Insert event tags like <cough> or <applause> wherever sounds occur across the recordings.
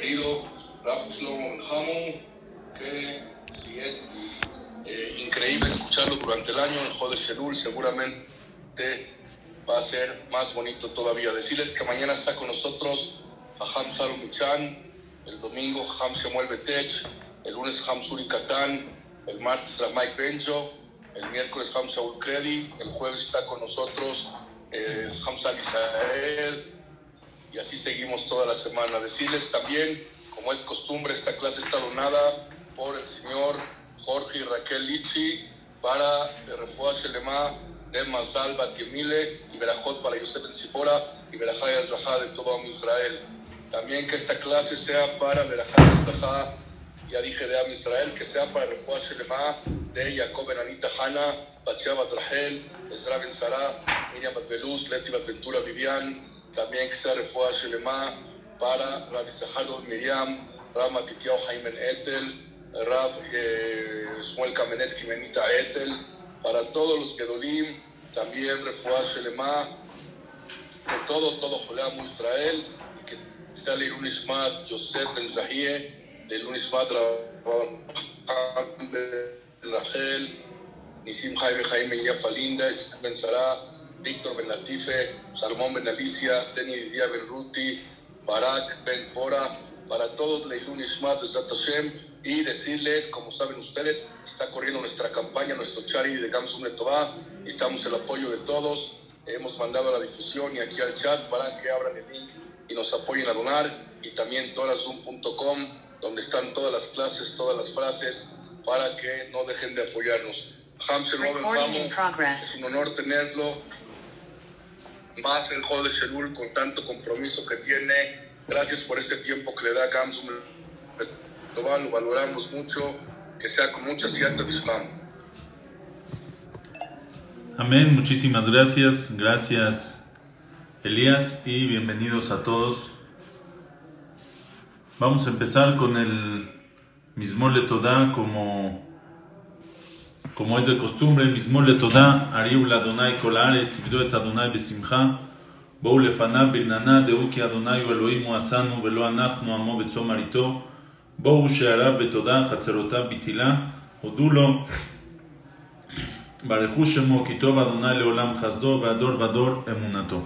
querido Rafa Benjamu, que si es eh, increíble escucharlo durante el año en Joder Shelul, seguramente va a ser más bonito todavía. Decirles que mañana está con nosotros Ham Salom el domingo Ham Samuel Betech, el lunes Ham Suri el martes Mike Benjo, el miércoles Ham Saul Kredi, el jueves está con nosotros eh, Ham Sal Israel, y así seguimos toda la semana. Decirles también, como es costumbre, esta clase está donada por el señor Jorge y Raquel Lichi para Refuah Shelema de Mazal Batiemile y Berajot para Yosef Ben y Berajá y de todo Israel. También que esta clase sea para Berajá y ya dije de Am Israel, que sea para Refuah Shelema de Jacob Ben Anita Hanna, Batia Batrahel, Ezra Ben Sara, Miriam Batbeluz, Leti Batventura Vivian, también que sea Refuah Shelema para Rabbi Zahar Miriam, Rab Matitiao Jaime Etel, Rab eh, Shmuel Kamenetsky Menita Etel, para todos los Gedolim, también Refuah Shelema, de todo, todo Joleam Israel, y que sea el Ishmat Yosef Ben Zahie, del Ishmat Rachel, Nisim Jaime Jaime Yafalinda, Ben Sara, Víctor Ben Latife, Salmón Ben Alicia, Deni Didia Ben Ruti, Barak Ben Pora, para todos Leilun Ishmat Hashem y decirles, como saben ustedes, está corriendo nuestra campaña, nuestro chari de Gamsum Letová, y estamos el apoyo de todos. Hemos mandado la difusión y aquí al chat para que abran el link y nos apoyen a donar. Y también torazoom.com donde están todas las clases, todas las frases para que no dejen de apoyarnos. Hamster es un honor tenerlo más el juego de Shelul con tanto compromiso que tiene. Gracias por este tiempo que le da Gamsum. Lo valoramos mucho. Que sea con mucha cierta de Amén. Muchísimas gracias. Gracias, Elías, y bienvenidos a todos. Vamos a empezar con el Mismole Todá como como es de costumbre, mismo le toda, Ariul Adonai kol haaretz, ibdo et Adonai besimcha, בואו לפניו ברננה, דעו כי אדוני הוא אלוהים עשנו ולא אנחנו עמו בצום מרעיתו. בואו שעריו בתודה, חצרותיו בתהילה, הודו לו, ברכו שמו, כי טוב אדוני לעולם חסדו, והדור ודור אמונתו.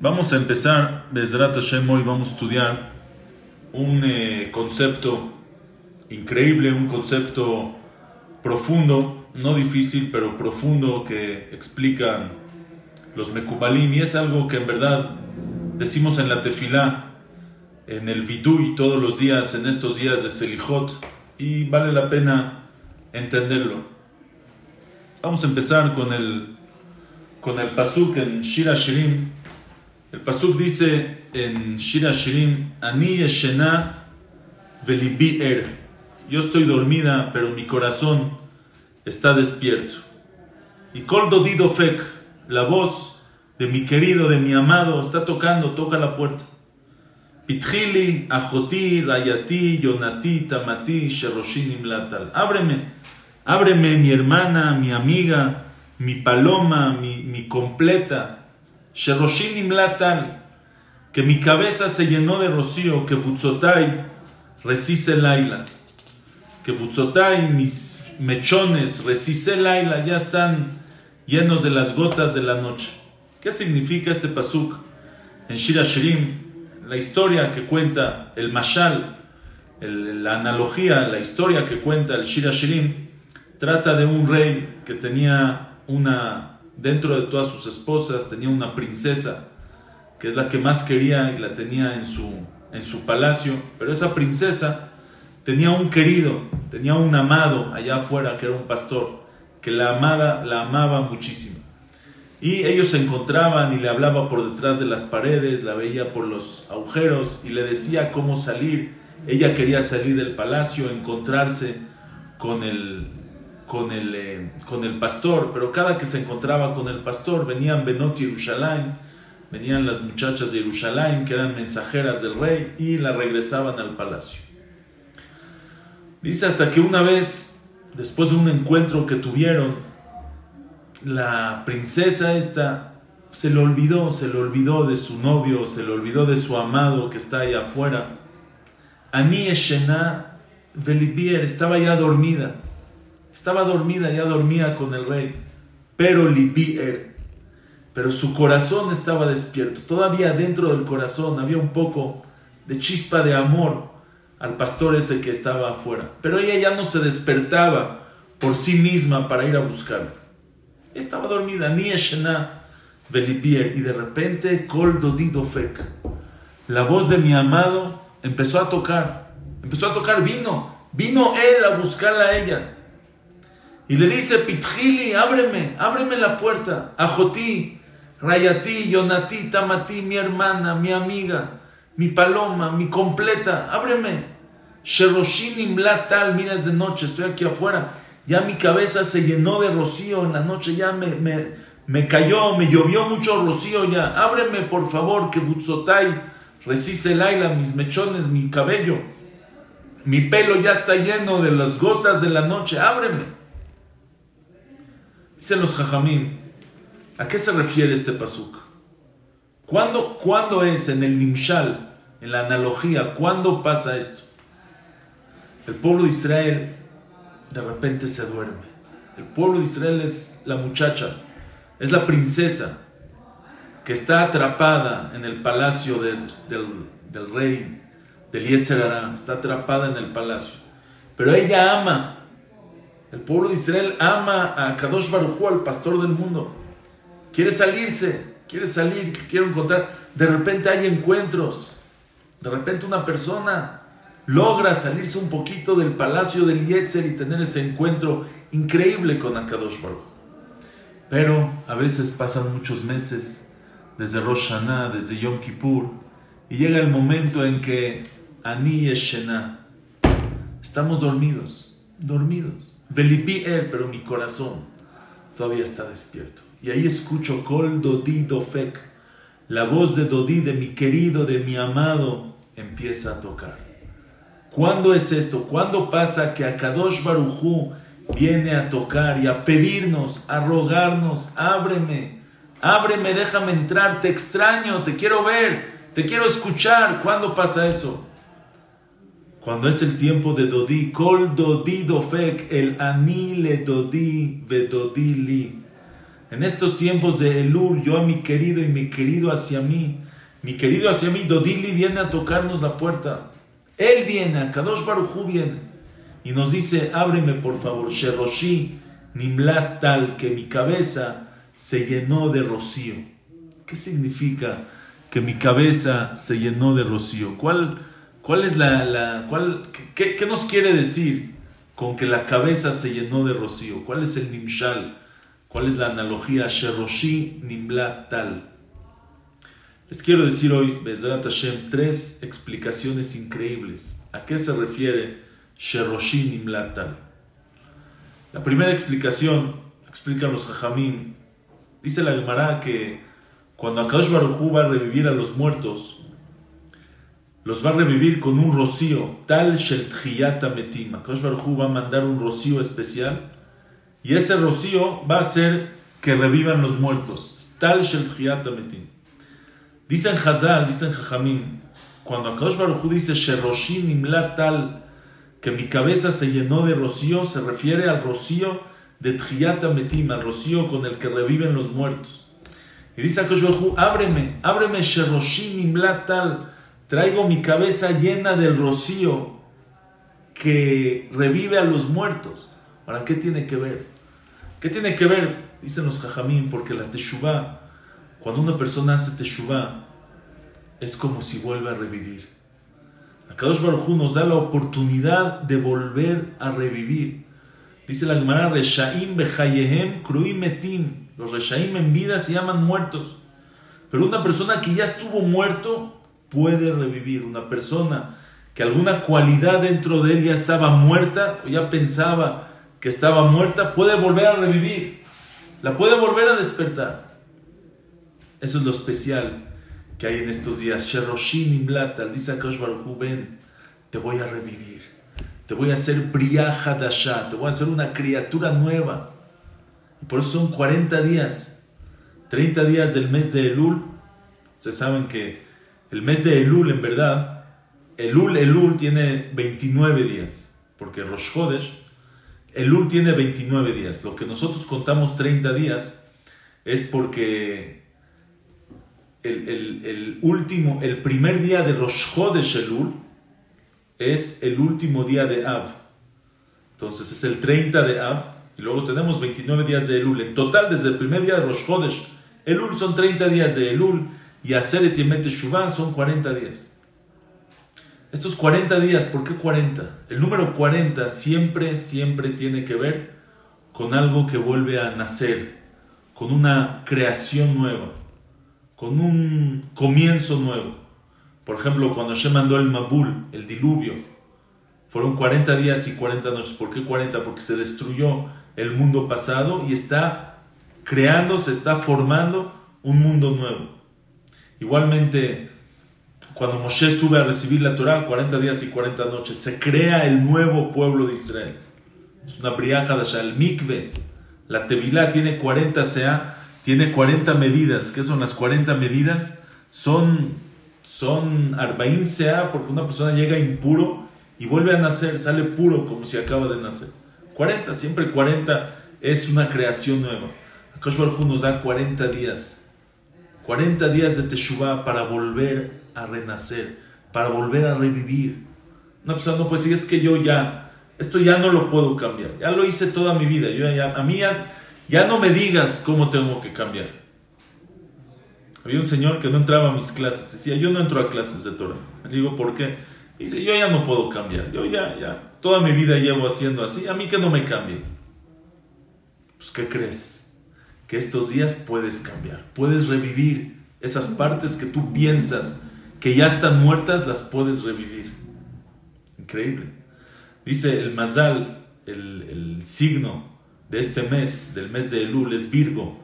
Vamos a empezar, Bezrat Hashem, hoy vamos a estudiar un eh, concepto increíble, un concepto profundo, no difícil, pero profundo que explican los Mekubalim y es algo que en verdad decimos en la tefilá, en el vidui todos los días, en estos días de Selijot y vale la pena entenderlo. Vamos a empezar con el, con el pasuk en Shira Shirim. El pasuk dice en Shira Shirim, Ani Yeshena Velibi Er. Yo estoy dormida, pero mi corazón está despierto. Y Koldo Dido Fek, la voz de mi querido, de mi amado, está tocando, toca la puerta. Pitchili, Ajoti, Rayati, Yonati, Tamati, Sheroshinim Latal. Ábreme, ábreme, mi hermana, mi amiga, mi paloma, mi, completa. Sheroshinim Latal. Que mi cabeza se llenó de rocío, que Futsotai, resiste Laila que Futzotai, mis mechones, Resise Laila, ya están llenos de las gotas de la noche. ¿Qué significa este pasuk en Shira Shirim? La historia que cuenta el Mashal, la analogía, la historia que cuenta el Shira Shirim, trata de un rey que tenía una, dentro de todas sus esposas, tenía una princesa, que es la que más quería y la tenía en su, en su palacio, pero esa princesa tenía un querido, tenía un amado allá afuera que era un pastor, que la, amada, la amaba muchísimo. Y ellos se encontraban y le hablaba por detrás de las paredes, la veía por los agujeros y le decía cómo salir. Ella quería salir del palacio, encontrarse con el, con el, eh, con el pastor, pero cada que se encontraba con el pastor venían Benot y Jerusalén, venían las muchachas de Jerusalén que eran mensajeras del rey y la regresaban al palacio. Dice hasta que una vez, después de un encuentro que tuvieron, la princesa esta se le olvidó, se le olvidó de su novio, se le olvidó de su amado que está ahí afuera. Ani Eshena Velibier estaba ya dormida, estaba dormida, ya dormía con el rey, pero Libier, pero su corazón estaba despierto, todavía dentro del corazón había un poco de chispa de amor al pastor ese que estaba afuera, pero ella ya no se despertaba por sí misma para ir a buscarlo. Estaba dormida, ni Velibier, y de repente, Kol Dodido Fek, la voz de mi amado empezó a tocar, empezó a tocar vino, vino él a buscarla a ella. Y le dice, Pitjili, ábreme, ábreme la puerta. Ajoti, Rayati, Yonati, Tamati, mi hermana, mi amiga, mi paloma, mi completa, ábreme. Sheroshin Imlatal, mira, es de noche, estoy aquí afuera. Ya mi cabeza se llenó de rocío en la noche, ya me, me, me cayó, me llovió mucho rocío ya. Ábreme, por favor, que Butzotai resiste el aire, mis mechones, mi cabello. Mi pelo ya está lleno de las gotas de la noche, ábreme. Dicen los jajamín, ¿a qué se refiere este pasuk? ¿Cuándo, ¿Cuándo es en el Nimshal, en la analogía, cuándo pasa esto? El pueblo de Israel de repente se duerme. El pueblo de Israel es la muchacha, es la princesa que está atrapada en el palacio del, del, rey, del Yetzerará, está atrapada en el palacio. Pero ella ama, el pueblo de Israel ama a Kadosh Baruj al pastor del mundo. Quiere salirse, quiere salir, quiere encontrar. De repente hay encuentros. De repente una persona logra salirse un poquito del palacio del Yetzer y tener ese encuentro increíble con Akadosh Baruch. Pero a veces pasan muchos meses, desde Rosh Hashanah, desde Yom Kippur, y llega el momento en que Ani Shena, estamos dormidos, dormidos. Velipi él, pero mi corazón todavía está despierto. Y ahí escucho Kol Dodi Dofek, la voz de Dodi, de mi querido, de mi amado, empieza a tocar. ¿Cuándo es esto? ¿Cuándo pasa que Akadosh Barujú viene a tocar y a pedirnos, a rogarnos, ábreme, Ábreme, déjame entrar, te extraño, te quiero ver, te quiero escuchar. ¿Cuándo pasa eso? Cuando es el tiempo de Dodi, Kol Dodi Dofek, el Anile Dodi Vedodi Li. En estos tiempos de Elul, yo a mi querido y mi querido hacia mí, mi querido mí, Dodili viene a tocarnos la puerta. Él viene, Kadosh Baruchu viene y nos dice: Ábreme por favor, Sheroshi, Nimlat tal, que mi cabeza se llenó de rocío. ¿Qué significa que mi cabeza se llenó de rocío? ¿Cuál, cuál es la, la cuál, qué, qué, nos quiere decir con que la cabeza se llenó de rocío? ¿Cuál es el nimshal? ¿Cuál es la analogía? Sheroshi nimla tal. Les quiero decir hoy, Bezrat Hashem, tres explicaciones increíbles. ¿A qué se refiere Sheroshi nimla tal? La primera explicación, explican los Jajamín, Dice la Gemara que cuando Akash Baruj va a revivir a los muertos, los va a revivir con un rocío, tal Shel Metim. Akash Baruj va a mandar un rocío especial y ese rocío va a hacer que revivan los muertos. Tal Shel Metim. Dicen Hazal, dicen Jajamim, cuando Akash Baruj dice Sheroshin Imla tal, que mi cabeza se llenó de rocío, se refiere al rocío de Tjiyata Metim, rocío con el que reviven los muertos. Y dice Akash ábreme, ábreme Sheroshim tal, traigo mi cabeza llena del rocío que revive a los muertos. ¿Para qué tiene que ver? ¿Qué tiene que ver? Dicen los Jajamín, porque la Teshuvah, cuando una persona hace Teshuvah, es como si vuelve a revivir. Akadosh Baruj nos da la oportunidad de volver a revivir. Dice la Gemara, Reshaim behayehem kruim metim. Los Reshaim en vida se llaman muertos. Pero una persona que ya estuvo muerto puede revivir. Una persona que alguna cualidad dentro de él ya estaba muerta o ya pensaba que estaba muerta, puede volver a revivir. La puede volver a despertar. Eso es lo especial que hay en estos días. Sheroshin imlatal, dice Akash ven, te voy a revivir. Te voy a hacer Hadasha, te voy a hacer una criatura nueva. Y por eso son 40 días 30 días del mes de Elul. Ustedes saben que el mes de Elul, en verdad, Elul, Elul tiene 29 días, porque Rosh Chodesh, Elul tiene 29 días. Lo que nosotros contamos 30 días es porque el, último, el primer día de Rosh Chodesh Elul es el último día de Av. Entonces es el 30 de Av y luego tenemos 29 días de Elul. En total, desde el primer día de Rosh Chodesh Elul son 30 días de Elul y Aseret Shuvah son 40 días. Estos 40 días, ¿por qué 40? El número 40 siempre, siempre tiene que ver con algo que vuelve a nacer, con una creación nueva, con un comienzo nuevo. Por ejemplo, cuando Hashem mandó el Mabul, el diluvio, fueron 40 días y 40 noches. ¿Por qué 40? Porque se destruyó el mundo pasado y está creando, se está formando un mundo nuevo. Igualmente, cuando Moshe sube a recibir la Torah, 40 días y 40 noches, se crea el nuevo pueblo de Israel. Es una briaja de el mikve. La Tevilá tiene 40 sea, tiene 40 medidas. ¿Qué son las 40 medidas? Son, son Arbaim sea, porque una persona llega impuro y vuelve a nacer, sale puro como si acaba de nacer. 40, siempre 40 es una creación nueva. Akash nos da 40 días 40 días de Teshuvah para volver a renacer, para volver a revivir. Una persona no puede decir, es que yo ya, esto ya no lo puedo cambiar, ya lo hice toda mi vida, yo ya, a mí ya, no me digas cómo tengo que cambiar. Había un señor que no entraba a mis clases, decía, yo no entro a clases de Torah. Le digo, ¿por qué? Dice, yo ya no puedo cambiar, yo ya, ya, toda mi vida llevo haciendo así, a mí que no me cambie. Pues, ¿qué crees? que estos días puedes cambiar, puedes revivir esas partes que tú piensas que ya están muertas, las puedes revivir. Increíble. Dice el Mazal, el, signo de este mes, del mes de Elul, es Virgo.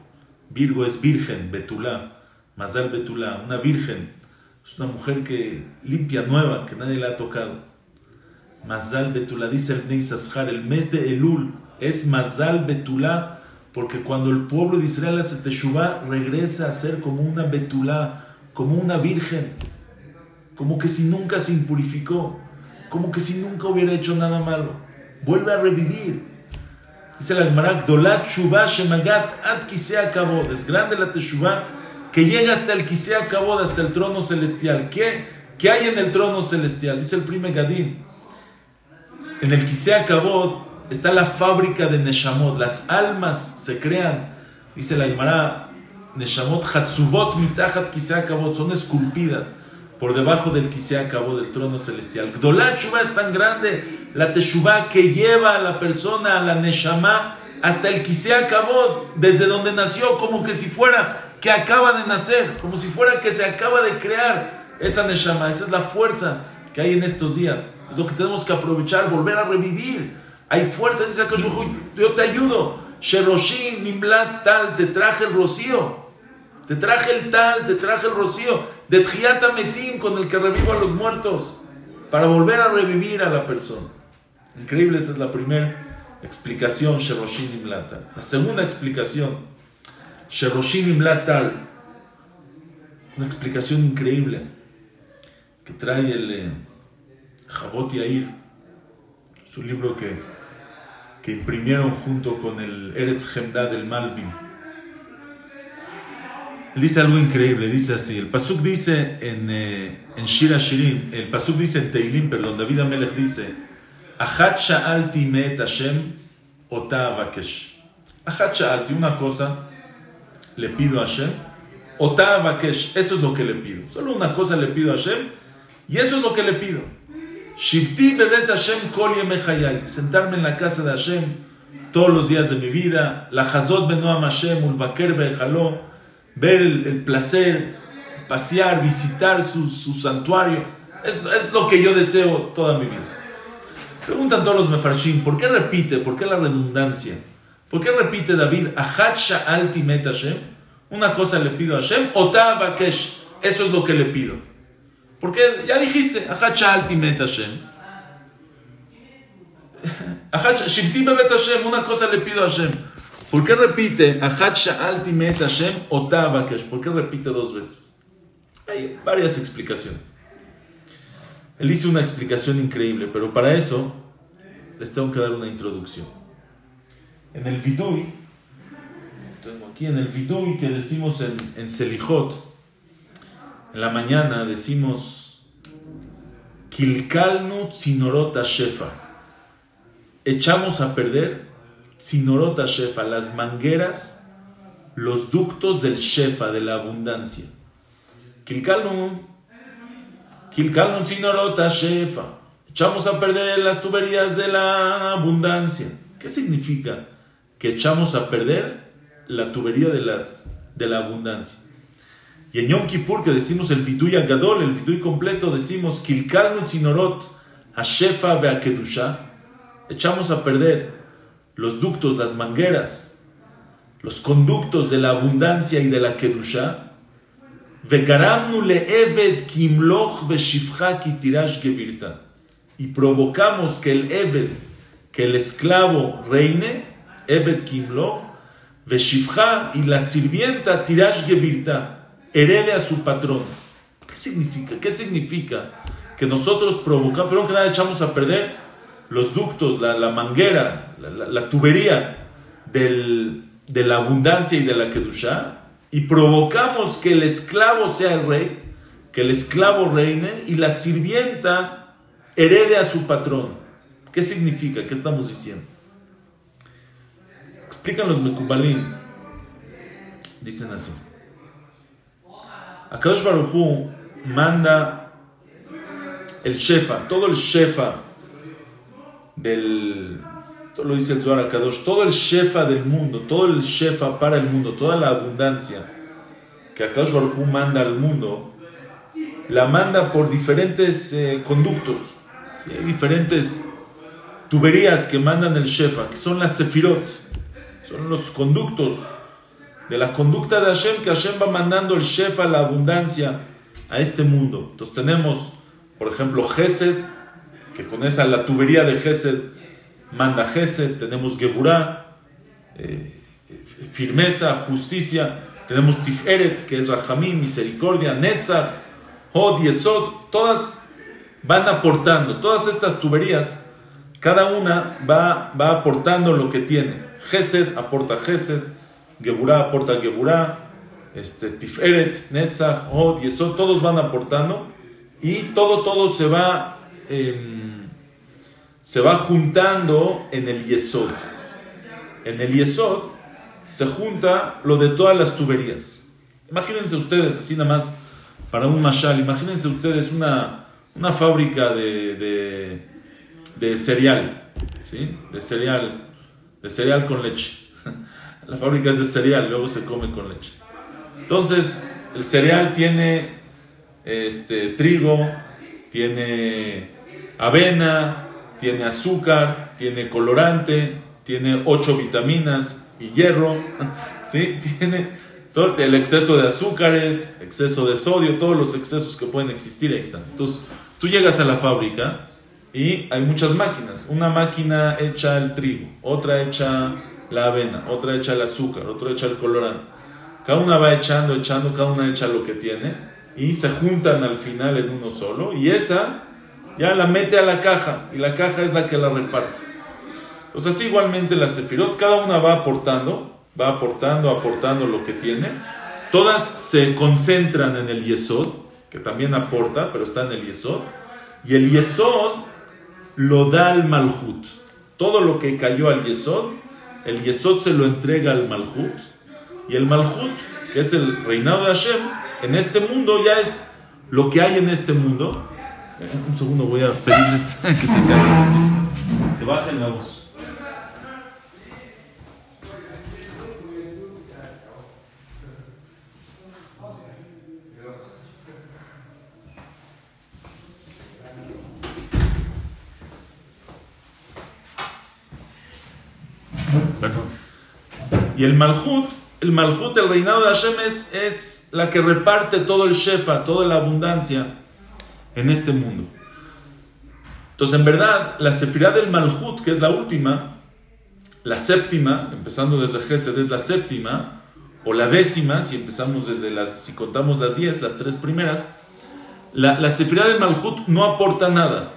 Virgo es virgen, Betulá. Mazal Betulá, una virgen. Es una mujer que limpia, nueva, que nadie le ha tocado. Mazal Betulá, dice el Neisashar, el mes de Elul es Mazal Betulá porque cuando el pueblo de Israel hace Teshuvah, regresa a ser como una betulá, como una virgen, como que si nunca se impurificó, como que si nunca hubiera hecho nada malo. Vuelve a revivir. Dice la Gemara, Dolat Shuvah Shemagat Ad Kisea Kabod. Es grande la Teshuvah que llega hasta el Kisea Kabod, hasta el trono celestial. ¿Qué, ¿Qué hay en el trono celestial? Dice el primer Gadim. En el Kisea Kabod está la fábrica de Neshamot, las almas se crean, dice la Gemara, Neshamot Hatzubot mitachat Kabot, son esculpidas por debajo del Kabot, del trono celestial. Gdolat es tan grande, la Teshuvah que lleva a la persona, a la Neshama, hasta el Kabot, desde donde nació, como que si fuera que acaba de nacer, como si fuera que se acaba de crear esa Neshama, esa es la fuerza que hay en estos días. Es lo que tenemos que aprovechar, volver a revivir. Hay fuerza, dice yo te ayudo. Sheroshin, Nimlat, tal, te traje el rocío. Te traje el tal, te traje el rocío. De Metim, con el que revivo a los muertos. Para volver a revivir a la persona. Increíble, esa es la primera explicación, Sheroshin Nimlat. La segunda explicación, Sheroshin Nimlat, tal. Una explicación increíble que trae el eh, Jabot Yair. Es un libro que que imprimieron junto con el Eretz Hemdad del Malbim. dice algo increíble, dice así, el Pasuk dice en, eh, en Shira Shirim, el Pasuk dice en Teilim, perdón, David Amelech dice, Achat sha'alti met Hashem ota avakesh. Achat sha'alti, una cosa, le pido a Hashem, ota avakesh, eso es lo que le pido. Solo una cosa le pido a Hashem, y eso es lo que le pido. Shivti bedet Hashem kol yemechayai. Sentarme en la casa de Hashem todos los días de mi vida. La hazot benoam Hashem, ulvaker bejaló. Ver el, placer, pasear, visitar su, su santuario. Es, es, lo que yo deseo toda mi vida. Preguntan todos los mefarshim, ¿por qué repite? ¿Por qué la redundancia? ¿Por qué repite David, Achat sha'alti met Hashem? Una cosa le pido a Hashem, Ota bakesh. Eso es lo que le pido. Porque ya dijiste, met Hashem. <laughs> Shivti Bet Hashem, una cosa le pido a Hashem. ¿Por qué repite ¿Por qué repite dos veces? Hay varias explicaciones. Él hizo una explicación increíble, pero para eso les tengo que dar una introducción. En el Vidui, tengo aquí en el Vidui que decimos en, en Selijot, en la mañana decimos Kilkalnu Tsinorot Shefa. Echamos a perder Tsinorot Shefa, las mangueras, los ductos del Shefa, de la abundancia. Kilkalnu, Kilkalnu Tsinorot Shefa. Echamos a perder las tuberías de la abundancia. ¿Qué significa? Que echamos a perder la tubería de, las, de la abundancia. Y en Yom Kippur, que decimos el Viduy Agadol, el Viduy completo, decimos Kilkalnu Tsinorot Hashefa Beakedusha. Echamos a perder los ductos, las mangueras, los conductos de la abundancia y de la Kedusha. Y provocamos que el Eved, que el esclavo reine, Eved kimloch, veshifcha y la sirvienta tirash gevirta herede a su patrón. ¿Qué significa? ¿Qué significa? Que nosotros provocamos, pero que nada echamos a perder los ductos, la, manguera, la, tubería de la abundancia y de la kedusha, y provocamos que el esclavo sea el rey, que el esclavo reine y la sirvienta herede a su patrón. ¿Qué significa? ¿Qué estamos diciendo? Explican los. Dicen así. Akadosh Baruchu manda el Shefa, todo el Shefa del. Todo lo dice el Zohar Akadosh, todo el Shefa del mundo, todo el Shefa para el mundo, toda la abundancia que Akadosh Baruchu manda al mundo, la manda por diferentes eh, conductos, hay diferentes tuberías que mandan el Shefa, que son las Sefirot, son los conductos de la conducta de Hashem, que Hashem va mandando el Shefa, la abundancia, a este mundo. Entonces tenemos, por ejemplo, Gesed, que con esa, la tubería de Gesed, manda Gesed, tenemos Geburah, eh, firmeza, justicia, tenemos Tiferet, que es Rahamim, misericordia, Netzach, Hod, Yesod, todas van aportando, todas estas tuberías, cada una va, va aportando lo que tiene. Gesed aporta Gesed, Geburah aporta Geburah, este, Tiferet, Netzach, Od, Yesod, todos van aportando y todo, todo se va, em, se va juntando en el Yesod. En el Yesod se junta lo de todas las tuberías. Imagínense ustedes, así nada más para un mashal, imagínense ustedes una, una fábrica de, de, cereal, ¿sí? De cereal, de cereal con leche. <laughs> La fábrica es de cereal, luego se come con leche. Entonces, el cereal tiene este, trigo, tiene avena, tiene azúcar, tiene colorante, tiene ocho vitaminas y hierro, <laughs> ¿sí? Tiene todo el exceso de azúcares, exceso de sodio, todos los excesos que pueden existir ahí están. Entonces, tú llegas a la fábrica y hay muchas máquinas. Una máquina echa el trigo, otra echa la avena, otra echa el azúcar, otra echa el colorante. Cada una va echando, echando, cada una echa lo que tiene y se juntan al final en uno solo y esa ya la mete a la caja y la caja es la que la reparte. Entonces así igualmente la sefirot, cada una va aportando, va aportando, aportando lo que tiene. Todas se concentran en el yesod, que también aporta, pero está en el yesod. Y el yesod lo da al malhut. Todo lo que cayó al yesod el Yesod se lo entrega al Malhut, y el Malhut, que es el reinado de Hashem, en este mundo ya es lo que hay en este mundo. Un segundo, voy a pedirles <laughs> que se callen, que bajen la voz. Y el Malhut, el Malhut, el reinado de Hashem es, la que reparte todo el Shefa, toda la abundancia en este mundo. Entonces, en verdad, la sefirá del Malhut, que es la última, la séptima, empezando desde Gesed, es la séptima, o la décima, si empezamos desde las, si contamos las diez, las tres primeras, la, la Sefirá del Malhut no aporta nada.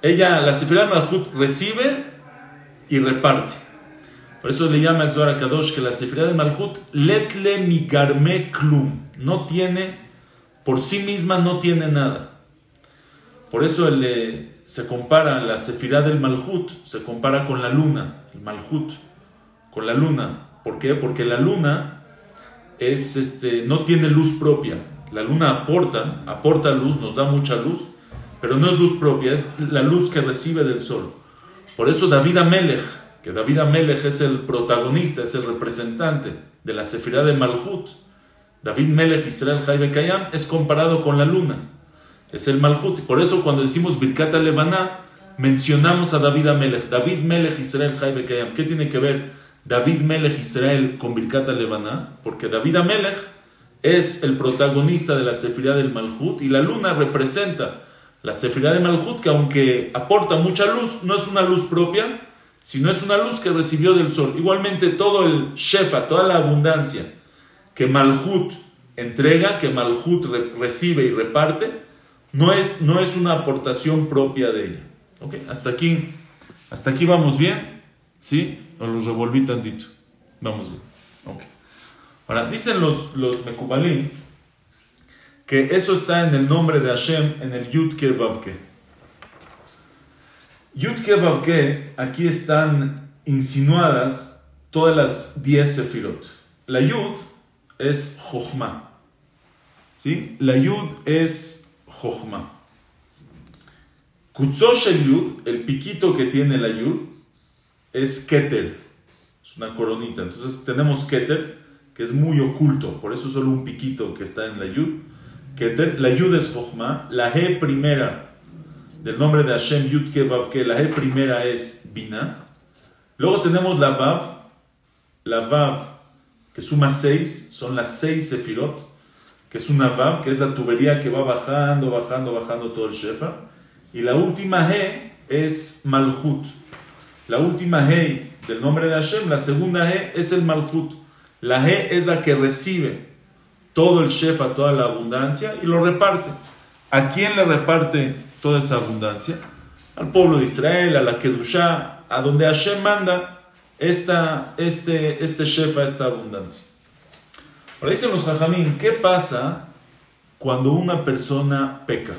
Ella, la Sefirá del Malhut recibe y reparte. Por eso le llama el Zohar Kadosh que la Sefirá del Malhut, letle migarme klum, no tiene, por sí misma no tiene nada. Por eso se compara la Sefirá del Malhut, se compara con la luna, el Malhut, con la luna. ¿Por qué? Porque la luna es, este, no tiene luz propia. La luna aporta, aporta luz, nos da mucha luz, pero no es luz propia, es la luz que recibe del sol. Por eso David Amelech, que David Amelech es el protagonista, es el representante de la Sefirá de Malhut, David Melech Israel Jaibe Kayam, es comparado con la luna. Es el Malhut. Por eso cuando decimos Birkata Levaná, mencionamos a David Amelech. David Melech Israel Jaibe Kayam. ¿Qué tiene que ver David Melech Israel con Birkata Levaná? Porque David Amelech es el protagonista de la Sefirá del Malhut y la luna representa la Sefirá de Malhut que aunque aporta mucha luz, no es una luz propia, sino es una luz que recibió del sol. Igualmente todo el Shefa, toda la abundancia que Malhut entrega, que Malhut recibe y reparte, no es, no es una aportación propia de ella. ¿Okay? Hasta, aquí, hasta aquí vamos bien. ¿Sí? O los revolví tantito. Vamos bien. Okay. Ahora, dicen los, los Mekubalim que eso está en el nombre de Hashem, en el Yud Vavke. Yud Vavke, aquí están insinuadas todas las 10 sefirot. La Yud es Jochma. ¿Sí? La Yud es Jochma. Kutzosh el Yud, el piquito que tiene la Yud, es Keter. Es una coronita. Entonces tenemos Keter, que es muy oculto. Por eso solo un piquito que está en la Yud. Keter. La Yud es Jochma. La G primera del nombre de Hashem Yud Kevav, que la G primera es Bina. Luego tenemos la Vav. La Vav que suma 6, son las 6 sefirot, que es una Vav, que es la tubería que va bajando, bajando, bajando todo el Shefa. Y la última He es Malhut. La última He del nombre de Hashem, la segunda He es el Malhut. La He es la que recibe todo el Shefa, toda la abundancia y lo reparte. ¿A quién le reparte toda esa abundancia? Al pueblo de Israel, a la Kedushá, a donde Hashem manda esta, este, este Shefa, esta abundancia. Ahora dicen los Jajamín, ¿qué pasa cuando una persona peca?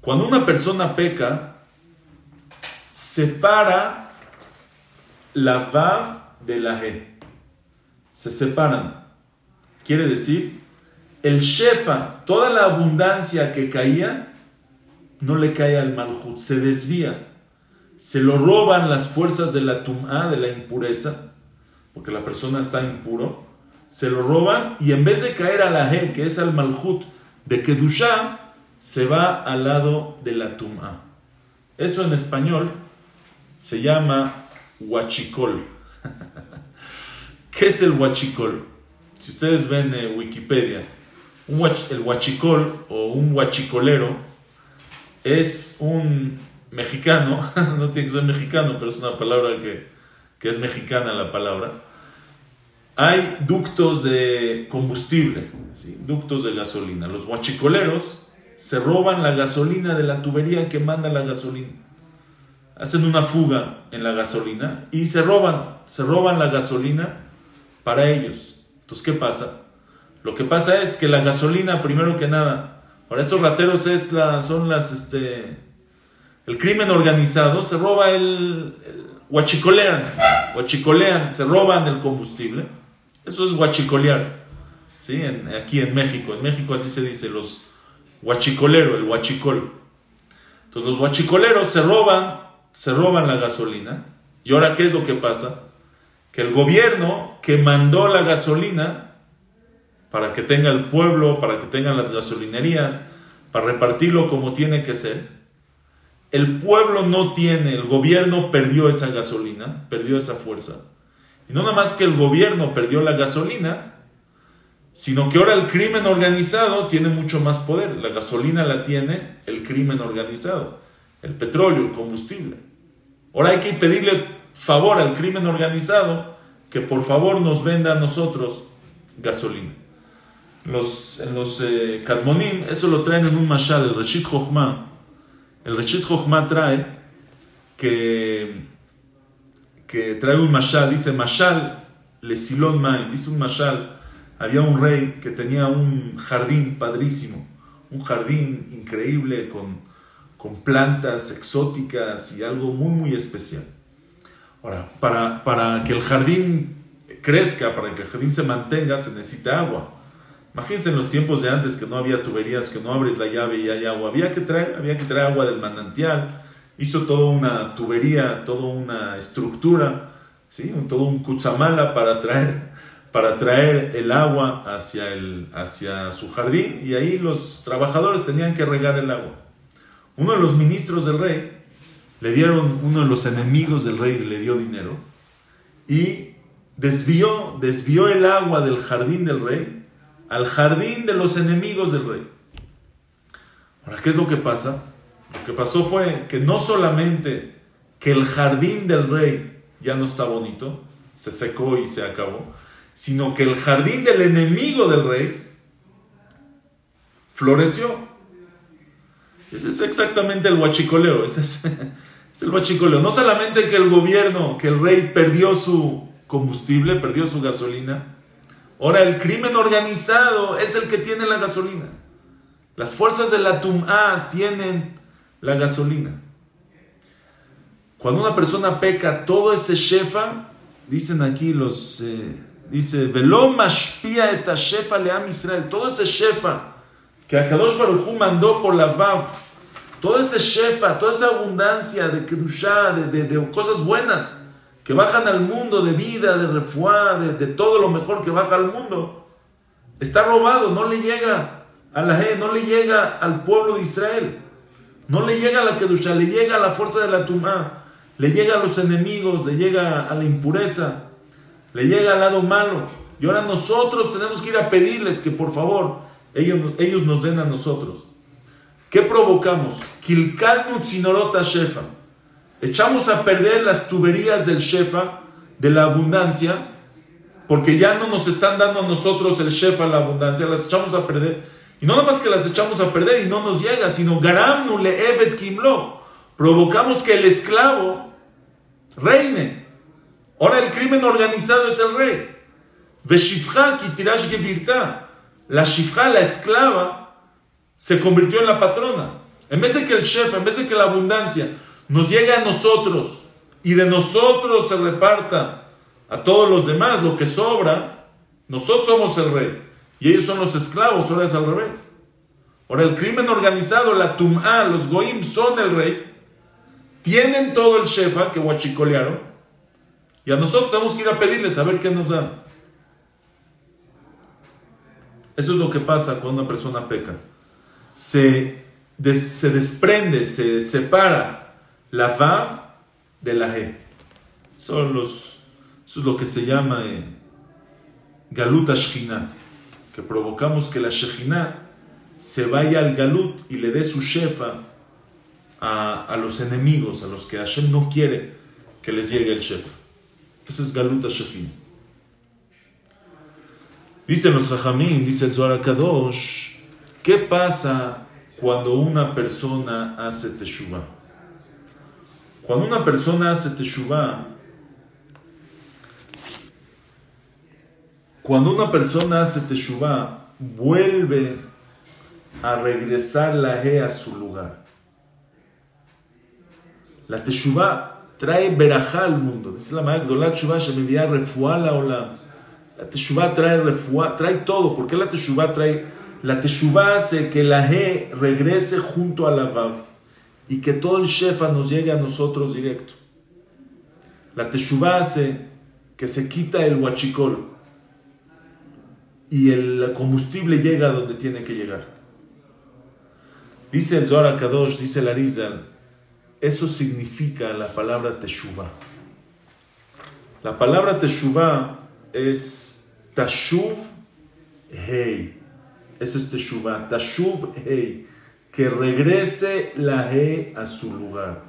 Cuando una persona peca, separa la Vav de la G. Se separan. Quiere decir, el Shefa, toda la abundancia que caía, no le cae al Malhut, se desvía se lo roban las fuerzas de la tum'a, de la impureza, porque la persona está impuro, se lo roban y en vez de caer a la que es al Malhut de Kedusha, se va al lado de la tum'a. Eso en español se llama huachicol. <laughs> ¿Qué es el huachicol? Si ustedes ven en Wikipedia, el huachicol o un huachicolero es un mexicano, <laughs> no tiene que ser mexicano, pero es una palabra que, que es mexicana la palabra, hay ductos de combustible, ductos de gasolina. Los huachicoleros se roban la gasolina de la tubería que manda la gasolina. Hacen una fuga en la gasolina y se roban, se roban la gasolina para ellos. Entonces, ¿qué pasa? Lo que pasa es que la gasolina, primero que nada, para estos rateros es la, son las, este, el crimen organizado, se roba el, huachicolean, huachicolean, se roban el combustible. Eso es huachicolear. ¿sí? aquí en México, en México así se dice, los huachicoleros, el huachicol. Entonces los huachicoleros se roban, se roban la gasolina. ¿Y ahora qué es lo que pasa? Que el gobierno que mandó la gasolina para que tenga el pueblo, para que tengan las gasolinerías, para repartirlo como tiene que ser, el pueblo no tiene, el gobierno perdió esa gasolina, perdió esa fuerza. Y no nada más que el gobierno perdió la gasolina, sino que ahora el crimen organizado tiene mucho más poder. La gasolina la tiene el crimen organizado, el petróleo, el combustible. Ahora hay que pedirle favor al crimen organizado que por favor nos venda a nosotros gasolina. Los, en los eh, Kadmonim, eso lo traen en un mashal, el Reshit Chochma. El Reshit Chochma trae que, que trae un mashal, dice mashal le silon main, dice un mashal. Había un rey que tenía un jardín padrísimo, un jardín increíble con, con plantas exóticas y algo muy, muy especial. Ahora, para, para que el jardín crezca, para que el jardín se mantenga, se necesita agua. Imagínense en los tiempos de antes que no había tuberías, que no abres la llave y hay agua. Había que traer, había que traer agua del manantial. Hizo toda una tubería, toda una estructura, ¿sí? todo un cuchamala para traer, para traer el agua hacia, el, hacia su jardín. Y ahí los trabajadores tenían que regar el agua. Uno de los ministros del rey le dieron, uno de los enemigos del rey le dio dinero y desvió, desvió el agua del jardín del rey al jardín de los enemigos del rey. Ahora, ¿qué es lo que pasa? Lo que pasó fue que no solamente que el jardín del rey ya no está bonito, se secó y se acabó, sino que el jardín del enemigo del rey floreció. Ese es exactamente el huachicoleo, ese es, <laughs> el huachicoleo. No solamente que el gobierno, que el rey perdió su combustible, perdió su gasolina. Ahora el crimen organizado es el que tiene la gasolina. Las fuerzas de la Tum'a tienen la gasolina. Cuando una persona peca, todo ese shefa, dicen aquí los, eh, dice, velo mashpia et shefa leam Israel, todo ese shefa que Akadosh Baruj Hu mandó por la Vav, todo ese shefa, toda esa abundancia de kedushá, de, de cosas buenas, que bajan al mundo de vida, de refuá, de, todo lo mejor que baja al mundo, está robado, no le llega a la gente, no le llega al pueblo de Israel, no le llega a la Kedusha, le llega a la fuerza de la Tumá, le llega a los enemigos, le llega a la impureza, le llega al lado malo. Y ahora nosotros tenemos que ir a pedirles que por favor ellos, ellos nos den a nosotros. ¿Qué provocamos? Kilkalnu Tsinorota Shefa echamos a perder las tuberías del Shefa, de la abundancia, porque ya no nos están dando a nosotros el Shefa, la abundancia, las echamos a perder. Y no nada más que las echamos a perder y no nos llega, sino Garamnu le Evet Kimlo. Provocamos que el esclavo reine. Ahora el crimen organizado es el rey. La shifra, la esclava, se convirtió en la patrona. En vez de que el chef, en vez de que la abundancia nos llega a nosotros y de nosotros se reparta a todos los demás lo que sobra, nosotros somos el rey y ellos son los esclavos, ahora es al revés. Ahora el crimen organizado, la tum'a, los goim son el rey, tienen todo el shefa que huachicolearon y a nosotros tenemos que ir a pedirles a ver qué nos dan. Eso es lo que pasa cuando una persona peca. Se, se desprende, se separa la Vav de la He. Son los, eso es lo que se llama eh, Galut Ashkina, que provocamos que la Shekhinah se vaya al Galut y le dé su shefa a, a, los enemigos, a los que Hashem no quiere que les llegue el shefa. Ese es Galut Ashkina. Dicen los Jajamín, dice el Zohar Kadosh, ¿qué pasa cuando una persona hace teshuvah? Cuando una persona hace teshuvah, cuando una persona hace teshuvah, vuelve a regresar la he a su lugar. La teshuvah trae verajá al mundo. Dice la madre la teshuvah se me refuá la olam. La teshuvah trae refuá, trae todo. ¿Por qué la teshuvah trae? La teshuvah hace que la he regrese junto a la vav y que todo el shefa nos llegue a nosotros directo. La teshuva hace que se quita el huachicol y el combustible llega a donde tiene que llegar. Dice el Zohar Kadosh, dice la Rizal, eso significa la palabra teshuva. La palabra teshuva es tashuv hei. Eso es teshuva. Tashuv hei que regrese la He a su lugar.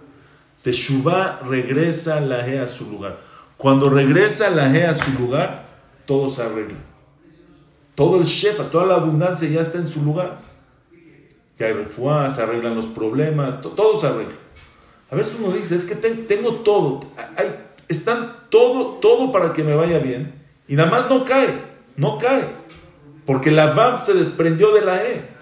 Teshuvah regresa la He a su lugar. Cuando regresa la He a su lugar, todo se arregla. Todo el Shefa, toda la abundancia ya está en su lugar. Ya hay refuá, se arreglan los problemas, todo se arregla. A veces uno dice, es que tengo todo, están todo, todo para que me vaya bien, y nada más no cae, no cae, porque la Vav se desprendió de la E.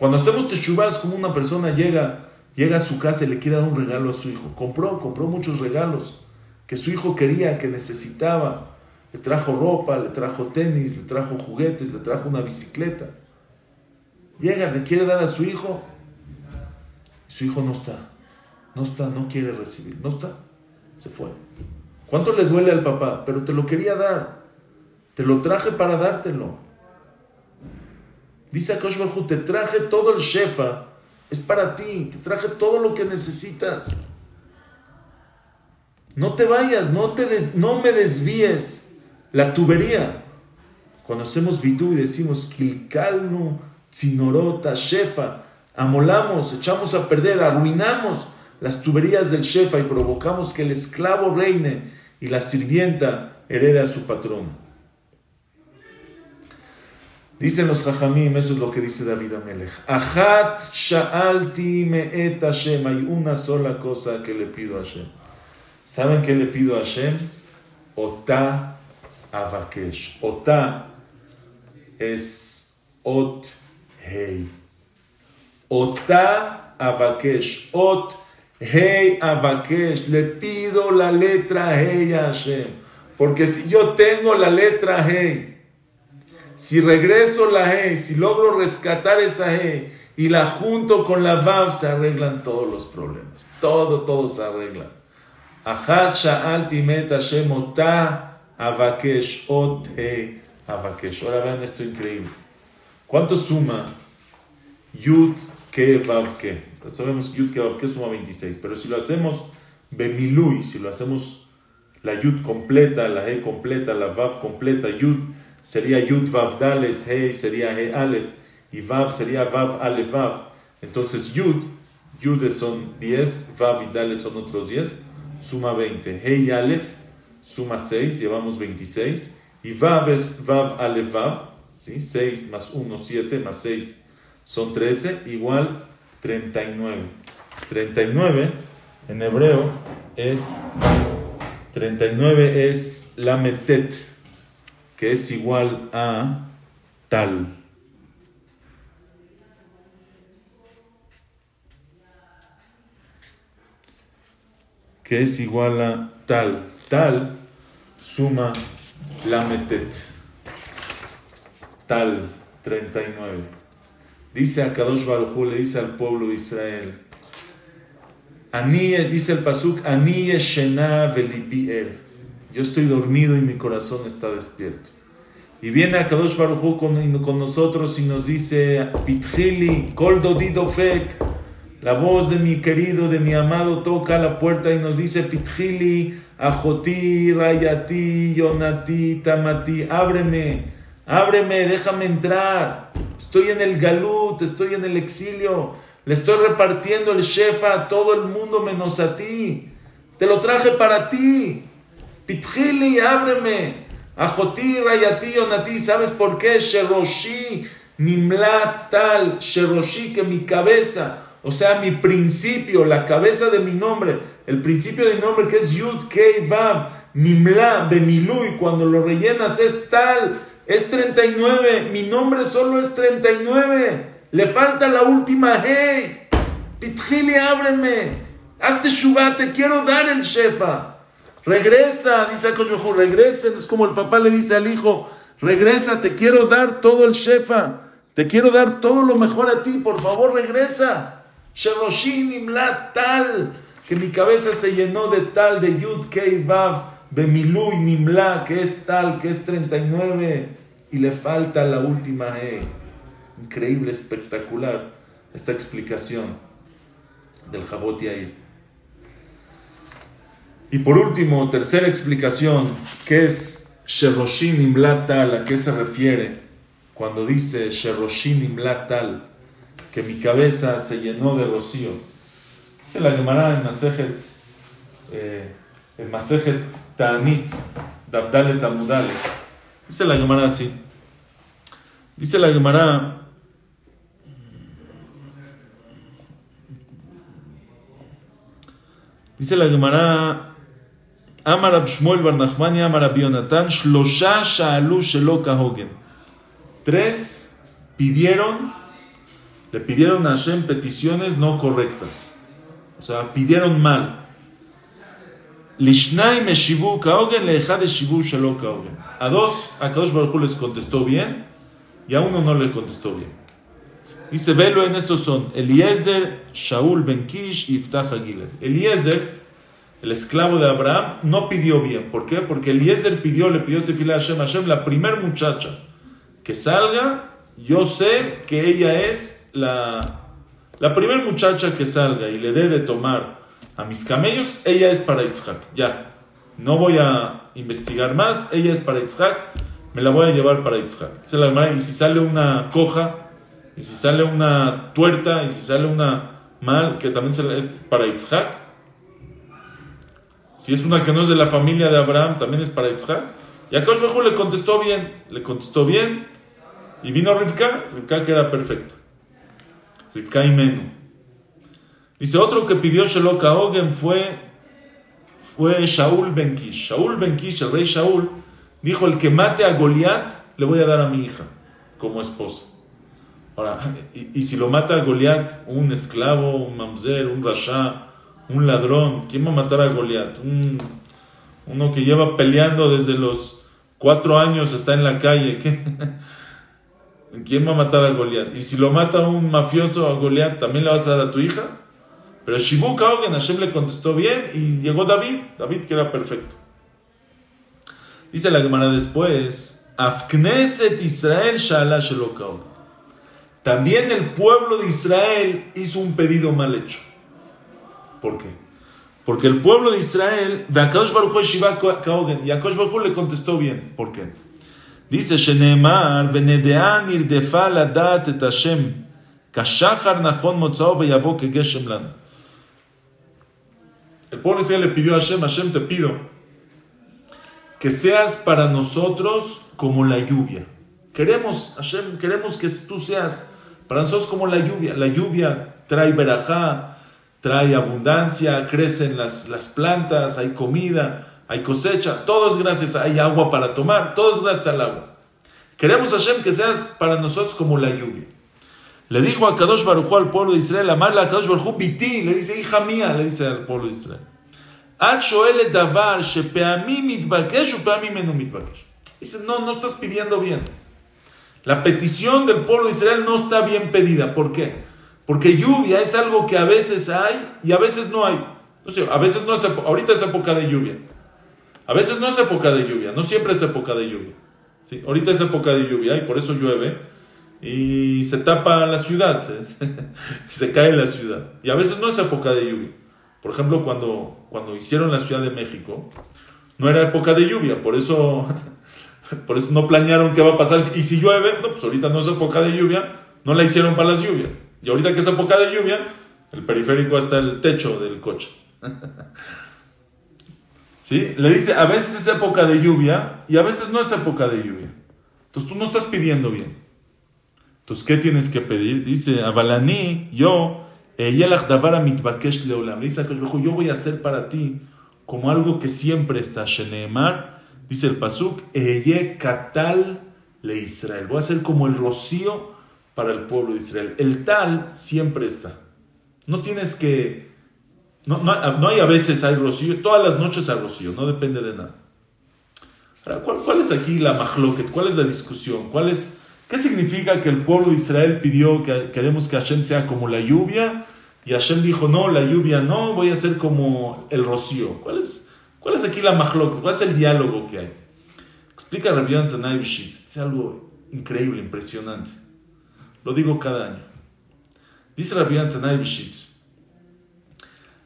Cuando hacemos Teshuvah es como una persona llega, llega a su casa y le quiere dar un regalo a su hijo. Compró, compró muchos regalos que su hijo quería, que necesitaba. Le trajo ropa, le trajo tenis, le trajo juguetes, le trajo una bicicleta. Llega, le quiere dar a su hijo. su hijo no está. No está, no quiere recibir. No está. Se fue. ¿Cuánto le duele al papá? Pero te lo quería dar. Te lo traje para dártelo. Dice Akosh te traje todo el shefa. Es para ti. Te traje todo lo que necesitas. No te vayas, no, te no me desvíes la tubería. Cuando hacemos vidú y decimos kilkalnu, zinorota, shefa, amolamos, echamos a perder, arruinamos las tuberías del shefa y provocamos que el esclavo reine y la sirvienta herede a su patrón. Dicen los jajamim, eso es lo que dice David Amelech. Achat sha'alti me'et Hashem. Hay una sola cosa que le pido a Hashem. ¿Saben qué le pido a Hashem? Ota avakesh. Ota es ot hei. Ota avakesh. Ot hei avakesh. Le pido la letra hei a Hashem. Porque si yo tengo la letra hei, si regreso la hei, si logro rescatar esa hei y la junto con la vav, se arreglan todos los problemas. Todo, todo se arregla. Ahora vean esto increíble. ¿Cuánto suma Yud Ke Vav Ke? Sabemos Yud Ke Vav Ke suma 26, pero si lo hacemos Bemilui, si lo hacemos la Yud completa, la He completa, la Vav completa, Yud sería Yud Vav Dalet, He sería He Aleph, y Vav sería Vav Aleph Vav. Entonces Yud, Yud son 10, Vav y Dalet son otros 10 suma 20. Hey Aleph suma 6, llevamos 26. Y Vav es Vav Aleph Vav, ¿sí? 6 más 1, 7 más 6 son 13, igual 39. 39 en hebreo es 39 es la metet, que es igual a tal. que es igual a tal. Tal suma la metet. Tal 39. Dice a Kadosh Baruj le dice al pueblo de Israel. dice el Pasuk, Ani Shena er. Yo estoy dormido y mi corazón está despierto. Y viene a Kadosh Baruj con, con nosotros y nos dice, Pitchili, Kol Dodidofek. La voz de mi querido, de mi amado, toca la puerta y nos dice, Pitjili, Ajoti, Rayati, Yonati, Tamati, ábreme, ábreme, déjame entrar. Estoy en el galut, estoy en el exilio, le estoy repartiendo el shefa a todo el mundo menos a ti. Te lo traje para ti. Pitjili, ábreme. Ajoti, Rayati, Yonati, ¿sabes por qué? Sheroshi, Nimla tal, Sheroshi, que mi cabeza o sea, mi principio, la cabeza de mi nombre, el principio de mi nombre que es Yud, Kei, Vav, Nimla, Bemilui, cuando lo rellenas es tal, es 39, mi nombre solo es 39, le falta la última Hey, Pitjili, ábreme, hazte Shubá, te quiero dar el Shefa. Regresa, dice Akoshbehu, regresen, es como el papá le dice al hijo, regresa, te quiero dar todo el Shefa, te quiero dar todo lo mejor a ti, por favor regresa. Sheroshin Nimla tal, que mi cabeza se llenó de tal, de Yud Kei Vav, Bemilui Nimla, que es tal, que es 39, y le falta la última E. Increíble, espectacular esta explicación del Jabot Yair. Y por último, tercera explicación, que es Sheroshin Nimla tal, a qué se refiere cuando dice Sheroshin Nimla tal que mi cabeza se llenó de rocío. Dice la Gemara en Masejet, eh, en Masejet Ta'anit, Davdalet Amudale. Dice la Gemara así. Dice la Gemara. Dice la Gemara. Bar Nachmani, Amar Abionatan, Shlosha Sha'alu Shelo Kahogen. Tres pidieron, le pidieron a Hashem peticiones no correctas. O sea, pidieron mal. Lishnai Meshivu Kahogen, Leejad Shivu Shelo Kahogen. A dos, a Kadosh Baruj les contestó bien, y a uno no le contestó bien. Dice, velo en estos son Eliezer, Shaul Ben Kish y Iftach Aguilar. Eliezer el esclavo de Abraham, no pidió bien. ¿Por qué? Porque Eliezer pidió, le pidió tefilá a Hashem, la primer muchacha que salga, yo sé que ella es la, la primer muchacha que salga y le dé de tomar a mis camellos, ella es para Yitzhak. Ya, no voy a investigar más, ella es para Yitzhak, me la voy a llevar para Yitzhak. Y si sale una coja, y si sale una tuerta, y si sale una mal, que también es para Yitzhak, si es una que no es de la familia de Abraham, también es para Yitzhak. Y a Kosh le contestó bien, le contestó bien. Y vino Rivka, Rivka que era perfecta. Rivka y Menú. Dice otro que pidió Shalok Ogen fue, fue Shaul Ben Kish. Shaul Ben Kish, el rey Shaul, dijo: El que mate a Goliat, le voy a dar a mi hija como esposa. Ahora, y, y si lo mata a Goliat, un esclavo, un mamzer, un rasha, un ladrón. ¿Quién va a matar a Goliat? uno que lleva peleando desde los cuatro años, está en la calle. <laughs> ¿Quién va a matar a Goliat? Y si lo mata un mafioso a Goliat, ¿también le vas a dar a tu hija? Pero Shibu Kaugen, Hashem le contestó bien y llegó David, David que era perfecto. Dice la Gemara después, Afkneset Israel También el pueblo de Israel hizo un pedido mal hecho. ¿Por qué? Porque el pueblo de Israel, y Akadosh le contestó bien. ¿Por qué? Dice, Shenemar, Venedean irdefa la dat et Hashem, kashachar nachon veyavo lan. El pueblo de Israel le pidió a Hashem, Hashem te pido que seas para nosotros como la lluvia. Queremos, Hashem, queremos que tú seas para nosotros como la lluvia. La lluvia trae verajá, trae abundancia, crecen las, las plantas, hay comida, hay cosecha, todo es gracias, hay agua para tomar, todo es gracias al agua. Queremos Hashem que seas para nosotros como la lluvia. Le dijo a Kadosh Baruj al pueblo de Israel, amarla a Kadosh Baruj Biti, le dice, hija mía, le dice al pueblo de Israel. Dice, no, no estás pidiendo bien. La petición del pueblo de Israel no está bien pedida. ¿Por qué? Porque lluvia es algo que a veces hay y a veces no hay. No sé, a veces no es, ahorita es época de lluvia. A veces no es época de lluvia, no siempre es época de lluvia. ¿sí? Ahorita es época de lluvia y por eso llueve y se tapa la ciudad, se, <laughs> se cae la ciudad. Y a veces no es época de lluvia. Por ejemplo, cuando, cuando hicieron la Ciudad de México, no era época de lluvia, por eso, <laughs> por eso no planearon qué va a pasar. Y si llueve, no, pues ahorita no es época de lluvia, no la hicieron para las lluvias. Y ahorita que es época de lluvia, el periférico está el techo del coche. ¿Sí? Le dice, a veces es época de lluvia y a veces no es época de lluvia. Entonces tú no estás pidiendo bien. Entonces, ¿qué tienes que pedir? Dice, Avalani, yo, mitbakesh leolam. Dice, yo voy a hacer para ti como algo que siempre está. Sheneemar, dice el Pasuk, Eye katal le Israel. Voy a ser como el rocío para el pueblo de Israel. El tal siempre está. No tienes que... No, no, hay a veces hay rocío, todas las noches hay rocío, no depende de nada. ¿cuál, es aquí la mahloket? ¿Cuál es la discusión? ¿Cuál es, ¿Qué significa que el pueblo de Israel pidió que queremos que Hashem sea como la lluvia? Y Hashem dijo, no, la lluvia no, voy a ser como el rocío. ¿Cuál es, cuál es aquí la mahloket? ¿Cuál es el diálogo que hay? Explica Rabbi Antonai Es algo increíble, impresionante. Lo digo cada año. Dice Rabbi Tanay Bishitz,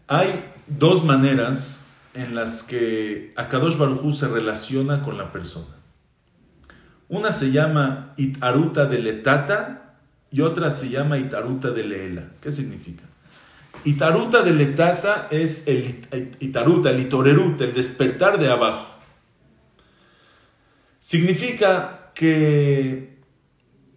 hay dos maneras en las que Akadosh Baruj se relaciona con la persona. Una se llama Itaruta de Letata y otra se llama Itaruta de Leela. ¿Qué significa? Itaruta de letata es el itaruta, el itorerut, el despertar de abajo. Significa que,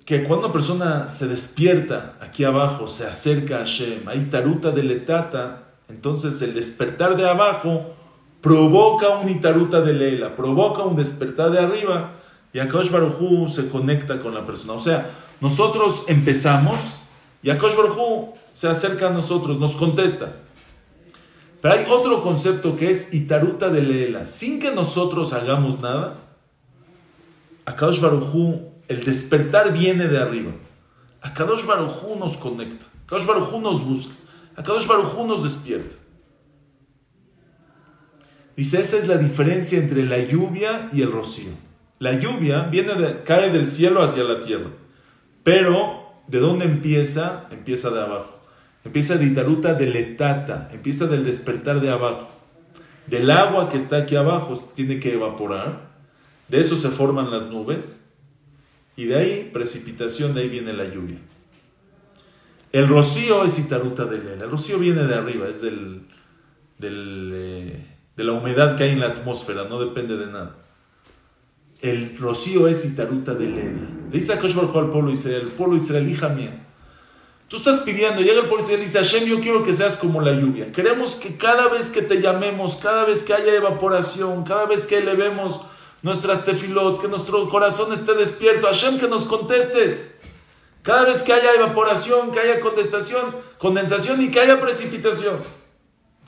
que cuando una persona se despierta aquí abajo, se acerca a Hashem, hay taruta de letata, entonces el despertar de abajo provoca un itaruta de lela, provoca un despertar de arriba y Akash Baruj se conecta con la persona. O sea, nosotros empezamos y Akash Baruj se acerca a nosotros, nos contesta. Pero hay otro concepto que es itaruta de lela, sin que nosotros hagamos nada. Akadosh Baruj el despertar viene de arriba. Akadosh Baruj nos conecta. Akadosh Baruj nos busca. Akadosh Baruj nos despierta. Dice, esa es la diferencia entre la lluvia y el rocío. La lluvia viene de, cae del cielo hacia la tierra. Pero, ¿de dónde empieza? Empieza de abajo. Empieza de Itaruta de letata. Empieza del despertar de abajo. Del agua que está aquí abajo tiene que evaporar. De eso se forman las nubes. Y de ahí, precipitación, de ahí viene la lluvia. El rocío es Itaruta de Lela. El rocío viene de arriba, es del, del eh, de la humedad que hay en la atmósfera, no depende de nada. El rocío es Itaruta de Lena. Le dice a Kosh al pueblo Israel, el pueblo Israel, hija mía, tú estás pidiendo, llega el pueblo Israel y dice, Hashem, yo quiero que seas como la lluvia. Queremos que cada vez que te llamemos, cada vez que haya evaporación, cada vez que elevemos nuestras tefilot, que nuestro corazón esté despierto, Hashem, que nos contestes. Cada vez que haya evaporación, que haya condensación, y que haya precipitación.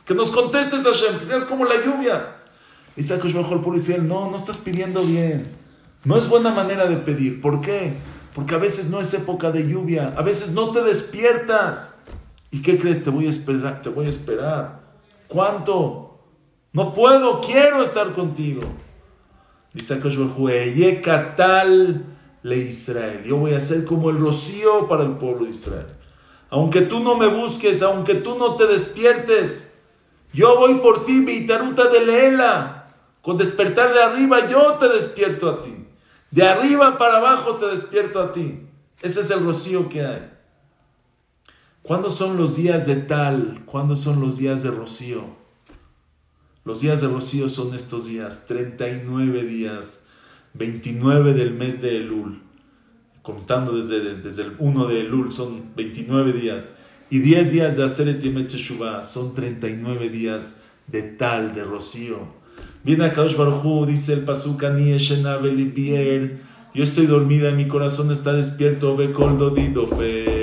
Que nos contestes Hashem, que seas como la lluvia. Y el pueblo Israel, no, no estás pidiendo bien. No es buena manera de pedir. ¿Por qué? Porque a veces no es época de lluvia. A veces no te despiertas. ¿Y qué crees? Te voy a esperar. Te voy a esperar. ¿Cuánto? No puedo, quiero estar contigo. Dice tal le Israel. Yo voy a ser como el rocío para el pueblo de Israel. Aunque tú no me busques, aunque tú no te despiertes, yo voy por ti, Vitaruta de Leela. Con despertar de arriba, yo te despierto a ti. De arriba para abajo te despierto a ti. Ese es el rocío que hay. ¿Cuándo son los días de tal? ¿Cuándo son los días de rocío? Los días de rocío son estos días, 39 días, 29 del mes de Elul. Contando desde, desde el 1 de Elul, son 29 días y 10 días de hacer el Yemet son 39 días de tal, de rocío. Viene a Kadosh Baruj dice el Pasuka ni Yo estoy dormida, mi corazón está despierto, ve Didofek.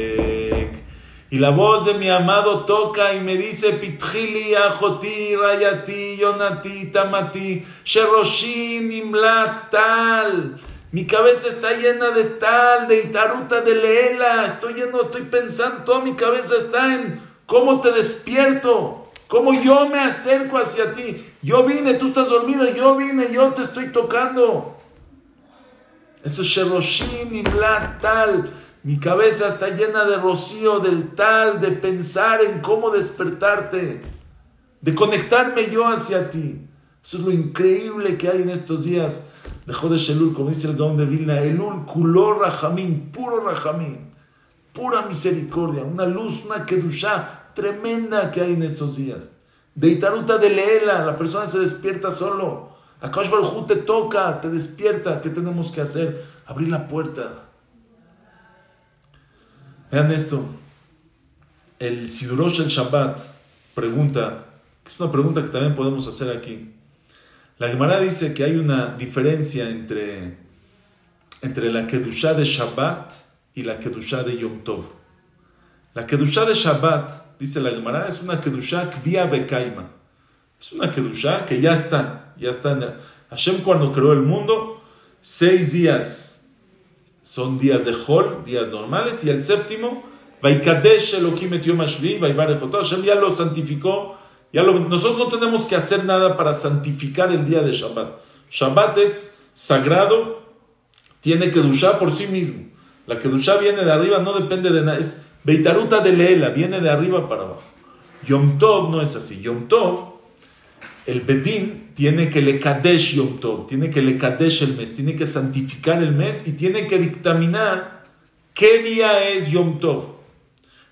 Y la voz de mi amado toca y me dice: Pitchili, Ajoti, Rayati, Yonati, Tamati, Sheroshin, Imlat, tal. Mi cabeza está llena de tal, de Itaruta, de Leela. Estoy lleno, estoy pensando, toda mi cabeza está en cómo te despierto, cómo yo me acerco hacia ti. Yo vine, tú estás dormido, yo vine, yo te estoy tocando. Eso es Sheroshin y tal. Mi cabeza está llena de rocío, del tal, de pensar en cómo despertarte, de conectarme yo hacia ti. Eso es lo increíble que hay en estos días de de Elul, como dice el Gaón de Vilna, Elul, Kulor Rahamim, puro Rahamim, pura misericordia, una luz, una kedushá tremenda que hay en estos días. De Itaruta de Leela, la persona se despierta solo. Akash Baruj te toca, te despierta. ¿Qué tenemos que hacer? Abrir la puerta. Vean esto. El Sidurosh el Shabbat pregunta, que es una pregunta que también podemos hacer aquí. La Gemara dice que hay una diferencia entre, entre la Kedushá de Shabbat y la Kedushá de Yom Tov. La Kedushá de Shabbat, dice la Gemara, es una Kedushá Kvia Bekaima. Es una Kedushá que ya está, ya está. Hashem cuando creó el mundo, seis días son días de Hol, días normales, y el séptimo, Vaikadesh Elohim et Yom Hashem ya lo santificó nosotros no tenemos que hacer nada para santificar el día de Shabbat. Shabbat es sagrado, tiene que dushar por sí mismo. La que dushá viene de arriba, no depende de nada. Es Beitaruta de Leela, viene de arriba para abajo. Yom Tov no es así. Yom Tov, el Bedín tiene que le kadesh Yom Tov, tiene que le kadesh el mes, tiene que santificar el mes y tiene que dictaminar qué día es Yom Tov.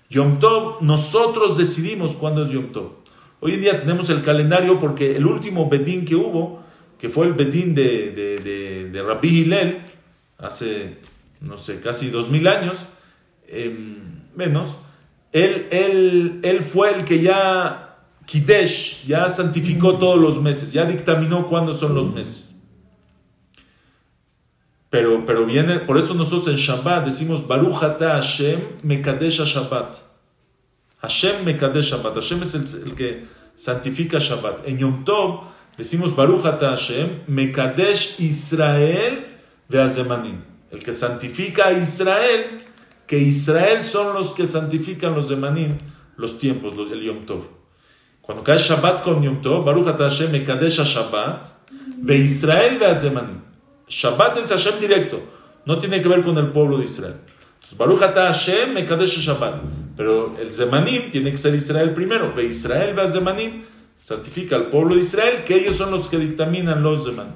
Yom Tov, nosotros decidimos cuándo es Yom Tov. Hoy en día tenemos el calendario porque el último Bedín que hubo, que fue el Bedín de, de, de, Rabbi Hillel, hace, no sé, casi dos mil años, em, menos, él, él, él fue el que ya, Kidesh, ya santificó todos los meses, ya dictaminó cuándo son los meses. Pero, pero viene, por eso nosotros en Shabbat decimos Baruch ata Hashem mekadesh Shabbat. Hashem mekadesh Shabbat. Hashem es el, que santifica Shabbat. En Yom Tov decimos Baruch ata Hashem mekadesh Israel veazemanim. El que santifica a Israel, que Israel son los que santifican los zemanim, los tiempos, el Yom Tov. Cuando cae Shabbat con Yom Tov, Baruch Hashem mekadesh Shabbat, ve Israel veazemanim. Shabbat es Hashem directo, no tiene que ver con el pueblo de Israel. Entonces, Baruch Hashem mekadesh Shabbat. Pero el Zemanim tiene que ser Israel primero. Ve Israel va Zemanim, santifica al pueblo de Israel, que ellos son los que dictaminan los Zemanim.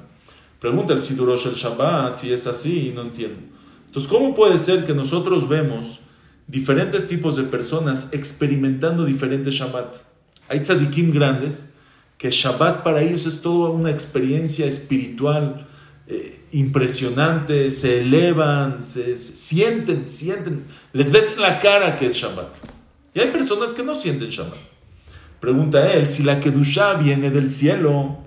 Pregunta el Sidurosh el Shabbat si es así y no entiendo. Entonces, ¿cómo puede ser que nosotros vemos diferentes tipos de personas experimentando diferentes Shabbat? Hay tzadikim grandes que Shabbat para ellos es toda una experiencia espiritual eh, impresionante, se elevan, se, sienten, sienten, les ves en la cara que es Shabbat. Y hay personas que no sienten Shabbat. Pregunta él, si la Kedushá viene del cielo,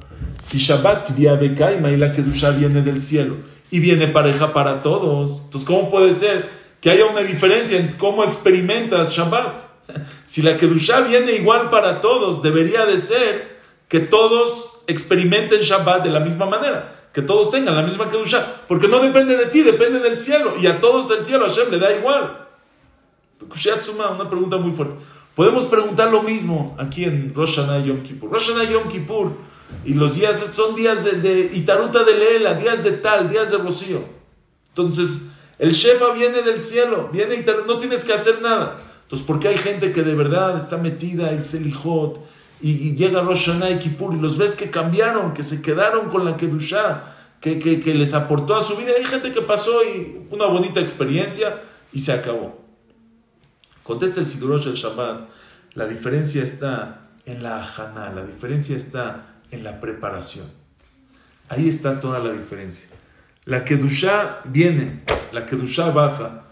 si Shabbat Kaima y la Kedushá viene del cielo y viene pareja para todos, entonces ¿cómo puede ser que haya una diferencia en cómo experimentas Shabbat? <laughs> Si la Kedushá viene igual para todos, debería de ser que todos experimenten Shabbat de la misma manera que todos tengan la misma Kedusha, porque no depende de ti, depende del cielo, y a todos el cielo Hashem le da igual. Una pregunta muy fuerte. Podemos preguntar lo mismo aquí en Rosh Hashanah Yom Kippur. Rosh Hashanah Yom Kippur, y los días son días de, Itaruta de Leela, días de tal, días de Rocío. Entonces, el Shefa viene del cielo, viene y no tienes que hacer nada. Entonces, porque hay gente que de verdad está metida y Selijot, y, llega Rosh Hashanah y Kippur y los ves que cambiaron, que se quedaron con la Kedushá, que, que, les aportó a su vida. Hay gente que pasó y una bonita experiencia y se acabó. Contesta el Sidurosh el Shabbat, la diferencia está en la ajana, la diferencia está en la preparación. Ahí está toda la diferencia. La Kedushá viene, la Kedushá baja.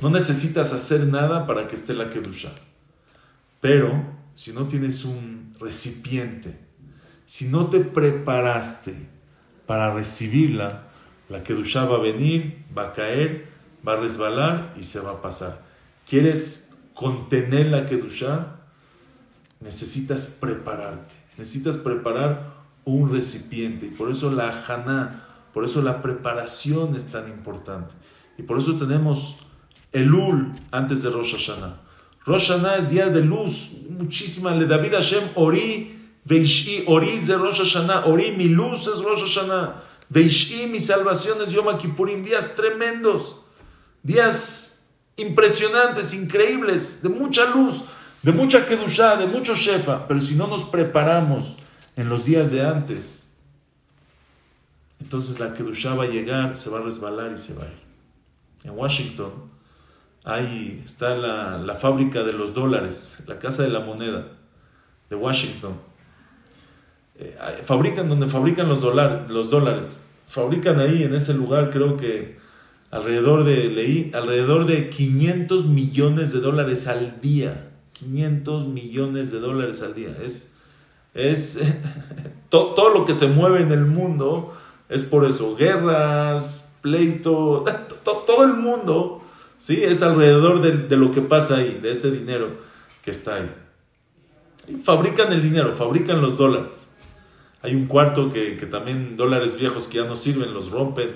No necesitas hacer nada para que esté la Kedushá. Pero si no tienes un recipiente, si no te preparaste para recibirla, la Kedushá va a venir, va a caer, va a resbalar y se va a pasar. ¿Quieres contener la Kedushá? Necesitas prepararte, necesitas preparar un recipiente y por eso la Haná, por eso la preparación es tan importante. Y por eso tenemos el Ul antes de Rosh Hashanah. Rosh Hashanah es día de luz, muchísima. Le David Hashem, Ori, Veishi, Ori es de Rosh Hashanah, Ori, mi luz es Rosh Hashanah, Veishi, mi salvación es Yom Kippurim, días tremendos, días impresionantes, increíbles, de mucha luz, de mucha Kedushá, de mucho Shefa. Pero si no nos preparamos en los días de antes, entonces la Kedushá va a llegar, se va a resbalar y se va a ir. En Washington, Ahí está la, fábrica de los dólares, la casa de la moneda de Washington. Eh, fabrican donde fabrican los, los dólares. Fabrican ahí, en ese lugar, creo que alrededor de, leí, alrededor de 500 millones de dólares al día. 500 millones de dólares al día. Es, es <laughs> todo lo que se mueve en el mundo es por eso. Guerras, pleito, <laughs> todo el mundo ¿sí? Es alrededor de, lo que pasa ahí, de ese dinero que está ahí. fabrican el dinero, fabrican los dólares. Hay un cuarto que, también dólares viejos que ya no sirven, los rompen,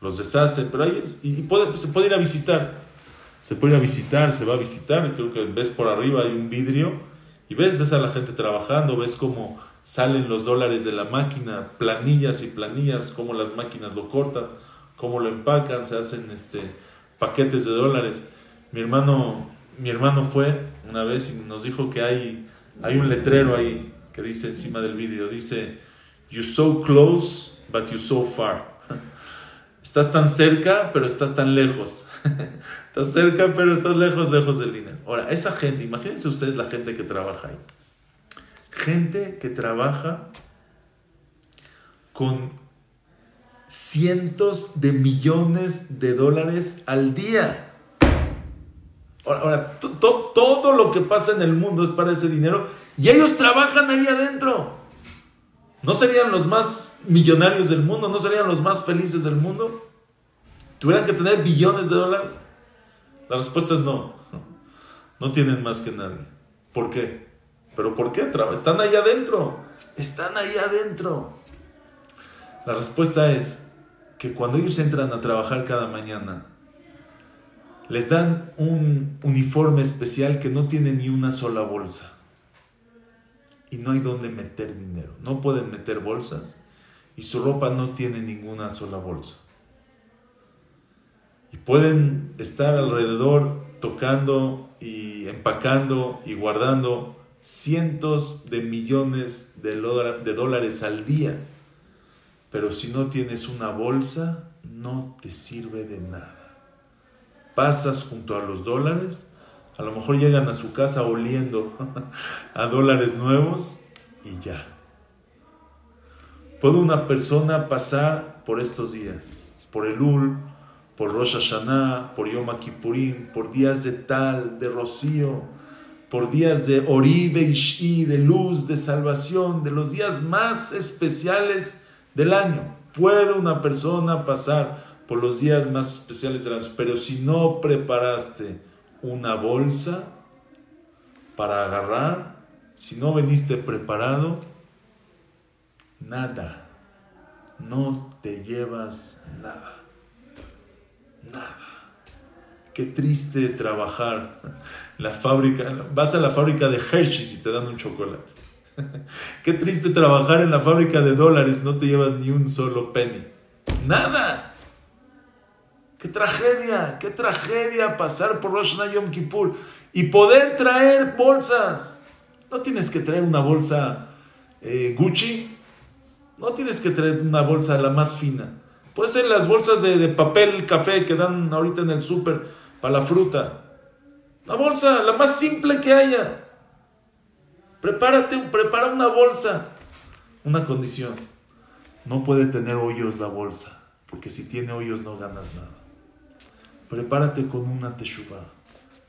los deshacen, pero ahí y se puede ir a visitar. Se puede ir a visitar, se va a visitar, creo que ves por arriba hay un vidrio y ves, ves a la gente trabajando, ves cómo salen los dólares de la máquina, planillas y planillas, cómo las máquinas lo cortan, cómo lo empacan, se hacen este, paquetes de dólares. Mi hermano, mi hermano fue una vez y nos dijo que hay, hay un letrero ahí que dice encima del vídeo, dice, you so close, but you so far. <laughs> Estás tan cerca, pero estás tan lejos. <laughs> estás cerca, pero estás lejos, lejos del dinero. Ahora, esa gente, imagínense ustedes la gente que trabaja ahí. Gente que trabaja con cientos de millones de dólares al día. Ahora, todo lo que pasa en el mundo es para ese dinero y ellos trabajan ahí adentro. ¿No serían los más millonarios del mundo? ¿No serían los más felices del mundo? ¿Tuvieran que tener billones de dólares? La respuesta es no. No tienen más que nadie. ¿Por qué? ¿Pero por qué? Están ahí adentro. Están ahí adentro. La respuesta es que cuando ellos entran a trabajar cada mañana, les dan un uniforme especial que no tiene ni una sola bolsa. Y no hay donde meter dinero. No pueden meter bolsas. Y su ropa no tiene ninguna sola bolsa. Y pueden estar alrededor tocando y empacando y guardando cientos de millones de, dólares al día. Pero si no tienes una bolsa, no te sirve de nada pasas junto a los dólares, a lo mejor llegan a su casa oliendo <laughs> a dólares nuevos y ya. ¿Puede una persona pasar por estos días? Por el Ul, por Rosh Hashanah, por Yom Kippurim, por días de tal, de rocío, por días de Oribe y de luz, de salvación, de los días más especiales del año. ¿Puede una persona pasar por los días más especiales del año. Pero si no preparaste una bolsa para agarrar, si no veniste preparado, nada, no te llevas nada, nada. Qué triste trabajar. La fábrica, vas a la fábrica de Hershey's y te dan un chocolate. <laughs> Qué triste trabajar en la fábrica de dólares, no te llevas ni un solo penny. Nada. Qué tragedia, qué tragedia pasar por Rosh Hashanah Yom Kippur y poder traer bolsas. No tienes que traer una bolsa eh, Gucci, no tienes que traer una bolsa la más fina. Puede ser las bolsas de, papel café que dan ahorita en el súper para la fruta. Una bolsa, la más simple que haya. Prepárate, prepara una bolsa. Una condición. No puede tener hoyos la bolsa, porque si tiene hoyos no ganas nada prepárate con una teshuva.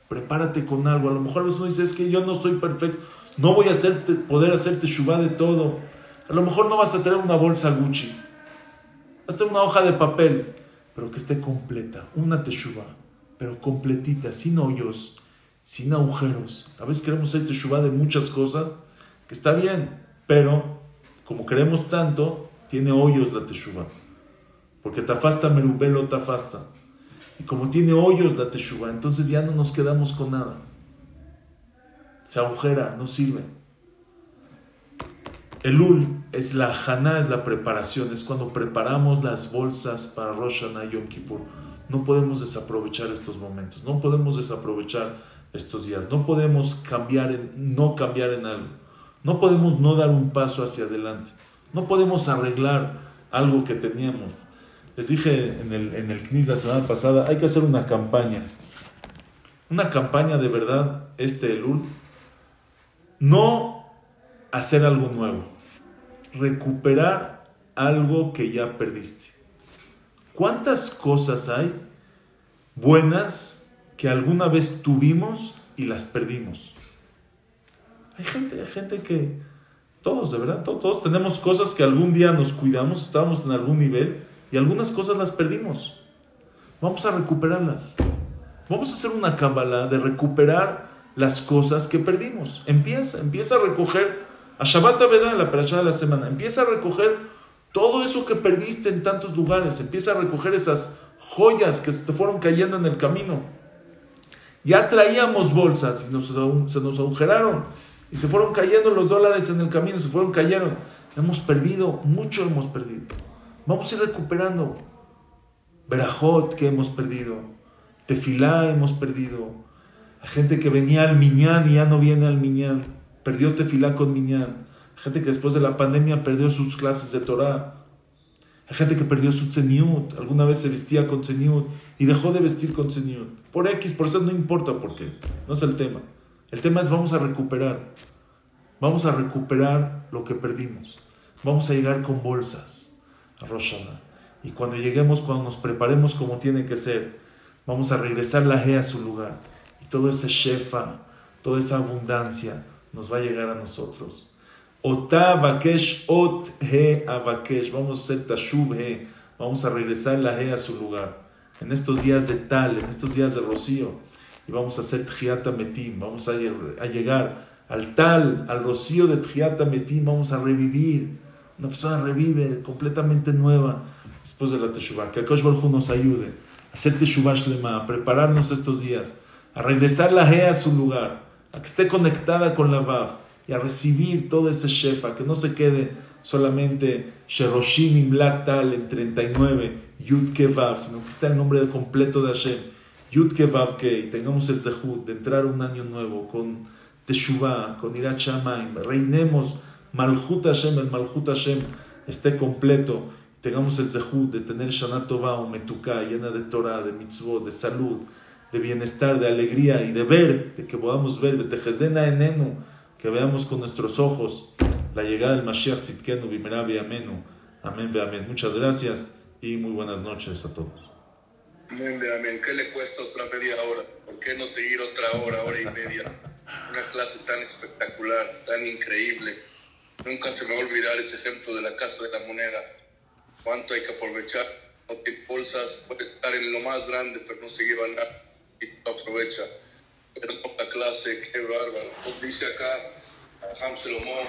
Prepárate con algo. A lo mejor uno dice, es que yo no soy perfecto. No voy a hacerte, poder hacer teshuva de todo. A lo mejor no vas a tener una bolsa Gucci. Vas a tener una hoja de papel, pero que esté completa. Una teshuva, pero completita, sin hoyos, sin agujeros. A veces queremos hacer teshuva de muchas cosas, que está bien, pero como queremos tanto, tiene hoyos la teshuva. Porque tafasta merubelo tafasta. Y como tiene hoyos la teshuva, entonces ya no nos quedamos con nada. Se agujera, no sirve. El ul es la haná, es la preparación, es cuando preparamos las bolsas para Rosh Hashanah Yom Kippur. No podemos desaprovechar estos momentos, no podemos desaprovechar estos días, no podemos cambiar en, no cambiar en algo, no podemos no dar un paso hacia adelante, no podemos arreglar algo que teníamos. Les dije en el, en el CNIS la semana pasada, hay que hacer una campaña. Una campaña de verdad, este Elul. No hacer algo nuevo. Recuperar algo que ya perdiste. ¿Cuántas cosas hay buenas que alguna vez tuvimos y las perdimos? Hay gente, hay gente que, todos, de verdad, todos, tenemos cosas que algún día nos cuidamos, estábamos en algún nivel y algunas cosas las perdimos. Vamos a recuperarlas. Vamos a hacer una cábala de recuperar las cosas que perdimos. Empieza, empieza a recoger a Shabbat en la perashá de la semana. Empieza a recoger todo eso que perdiste en tantos lugares. Empieza a recoger esas joyas que se te fueron cayendo en el camino. Ya traíamos bolsas y se nos agujeraron y se fueron cayendo los dólares en el camino, se fueron cayendo. Hemos perdido, mucho hemos perdido. Vamos a ir recuperando. Berajot que hemos perdido. Tefilá hemos perdido. La gente que venía al Miñán y ya no viene al Miñán. Perdió Tefilá con Miñán. Gente que después de la pandemia perdió sus clases de Torah. Hay gente que perdió su tzeniut, alguna vez se vestía con tzeniut y dejó de vestir con tzeniut. Por X, por eso no importa por qué, no es el tema. El tema es vamos a recuperar, vamos a recuperar lo que perdimos. Vamos a llegar con bolsas a Roshana. Y cuando lleguemos, cuando nos preparemos como tiene que ser, vamos a regresar la G a su lugar. Y todo ese shefa, toda esa abundancia nos va a llegar a nosotros. Ota Bakesh, Ot He Abakesh. Vamos a hacer Tashub He. Vamos a regresar la He a su lugar. En estos días de Tal, en estos días de Rocío. Y vamos a hacer Tjiata Metim. Vamos a, llegar al Tal, al Rocío de Tjiata Metim. Vamos a revivir. Una persona revive completamente nueva después de la Teshuvah. Que Akosh Baruj nos ayude a hacer Teshuvah Shlema, a prepararnos estos días, a regresar la He a su lugar, a que esté conectada con la Vav y a recibir todo ese Shefa, que no se quede solamente Sheroshim Imlat Tal en 39, Yud Kevav, sino que esté el nombre completo de Hashem, Yud Kevav y tengamos el Zehut de entrar un año nuevo con Teshuvah, con Irat Shamaim, reinemos Malchut Hashem, el Malchut Hashem esté completo, tengamos el Zehut de tener Shana Tova o Metuká, llena de Torah, de mitzvot, de salud, de bienestar, de alegría y de ver, de que podamos ver, de Tejezena Enenu, que veamos con nuestros ojos la llegada del Mashiach Tzidkenu Bimerabi Amenu. Amén, ve amén. Muchas gracias y muy buenas noches a todos. Amén, ve amén. ¿Qué le cuesta otra media hora? ¿Por qué no seguir otra hora, hora y media? Una clase tan espectacular, tan increíble. Nunca se me va a olvidar ese ejemplo de la Casa de la Moneda. Cuánto hay que aprovechar. No te bolsas, puede estar en lo más grande, pero no se lleva nada y no aprovecha hermosa clase, qué bárbaro. Dice acá, Ham Selomó,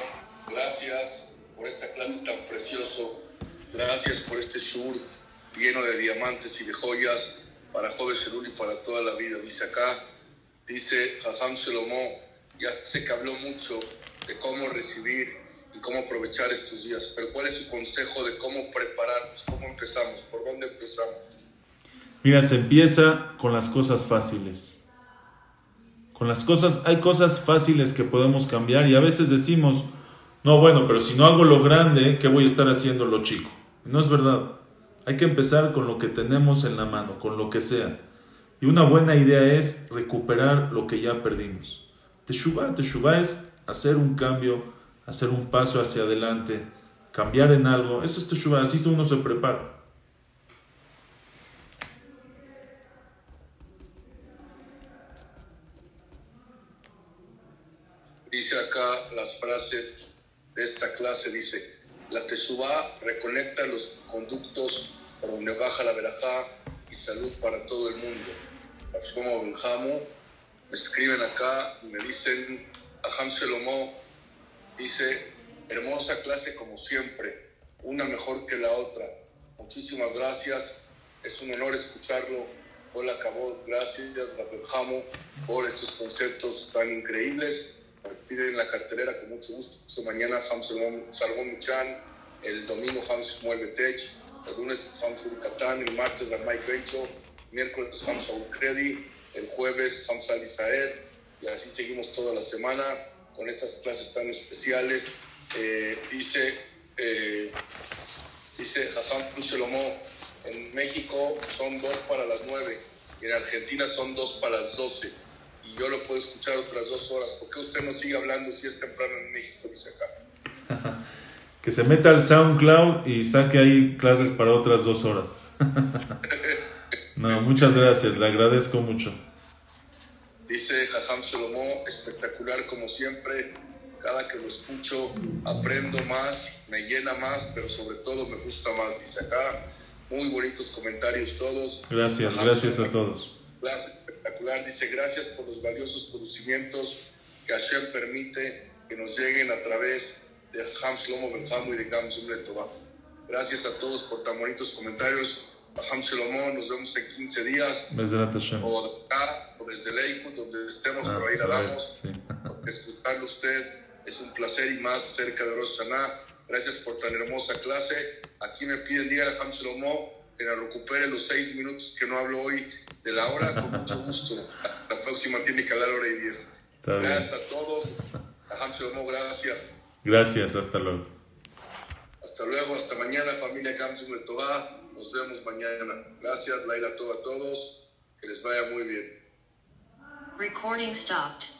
gracias por esta clase tan precioso, gracias por este sur lleno de diamantes y de joyas para Joven Serul y para toda la vida. Dice acá, dice Ham Selomó, ya sé que habló mucho de cómo recibir y cómo aprovechar estos días, pero ¿cuál es su consejo de cómo prepararnos? ¿Cómo empezamos? ¿Por dónde empezamos? Mira, se empieza con las cosas fáciles. Con las cosas, hay cosas fáciles que podemos cambiar y a veces decimos, no, bueno, pero si no hago lo grande, ¿qué voy a estar haciendo lo chico? no es verdad. Hay que empezar con lo que tenemos en la mano, con lo que sea. Y una buena idea es recuperar lo que ya perdimos. Teshuvah, Teshuvah es hacer un cambio, hacer un paso hacia adelante, cambiar en algo. Eso es Teshuvah, así uno se prepara. Dice acá las frases de esta clase, dice, la tesubá reconecta los conductos por donde baja la verajá y salud para todo el mundo. Como Benjamo, me escriben acá y me dicen, Aham Selomó, dice, hermosa clase como siempre, una mejor que la otra. Muchísimas gracias, es un honor escucharlo. Hola, Cabot, gracias, Benjamo, por estos conceptos tan increíbles piden la cartelera con mucho gusto. Mañana Salomón Michan, el domingo Hams Mueve Tech, el lunes Hams Catán, el martes Mike Becho, miércoles Hams Credi, el jueves Hams Al Israel, y así seguimos toda la semana con estas clases tan especiales. Eh, dice, eh, dice Hassan Shalomó, en México son dos para las nueve, y en Argentina son dos para las doce y yo lo puedo escuchar otras dos horas. ¿Por qué usted no sigue hablando si es temprano en México? Dice acá. <laughs> que se meta al SoundCloud y saque ahí clases para otras dos horas. <laughs> no, muchas gracias, le agradezco mucho. Dice Jajam Solomó, espectacular como siempre. Cada que lo escucho aprendo más, me llena más, pero sobre todo me gusta más. Dice acá, muy bonitos comentarios todos. Gracias, gracias a todos. Gracias espectacular. Dice, gracias por los valiosos conocimientos que Hashem permite que nos lleguen a través de Hams Lomo Benjamu y de Gams Toba. Gracias a todos por tan bonitos comentarios. Ham Lomo, nos vemos en 15 días. O acá, o desde Leikut, donde estemos, ah, por ahí la damos. <laughs> Escucharlo usted es un placer y más cerca de Rosana. Gracias por tan hermosa clase. Aquí me piden, día a Ham que la recupere los seis minutos que no hablo hoy de la hora, con mucho gusto. <laughs> La próxima tiene que hablar hora y diez. gracias a todos. A gracias. Gracias, hasta luego. Hasta luego, hasta mañana, familia Kamsum Metová. Nos vemos mañana. Gracias, Laila, a todos. Que les vaya muy bien. Recording stopped.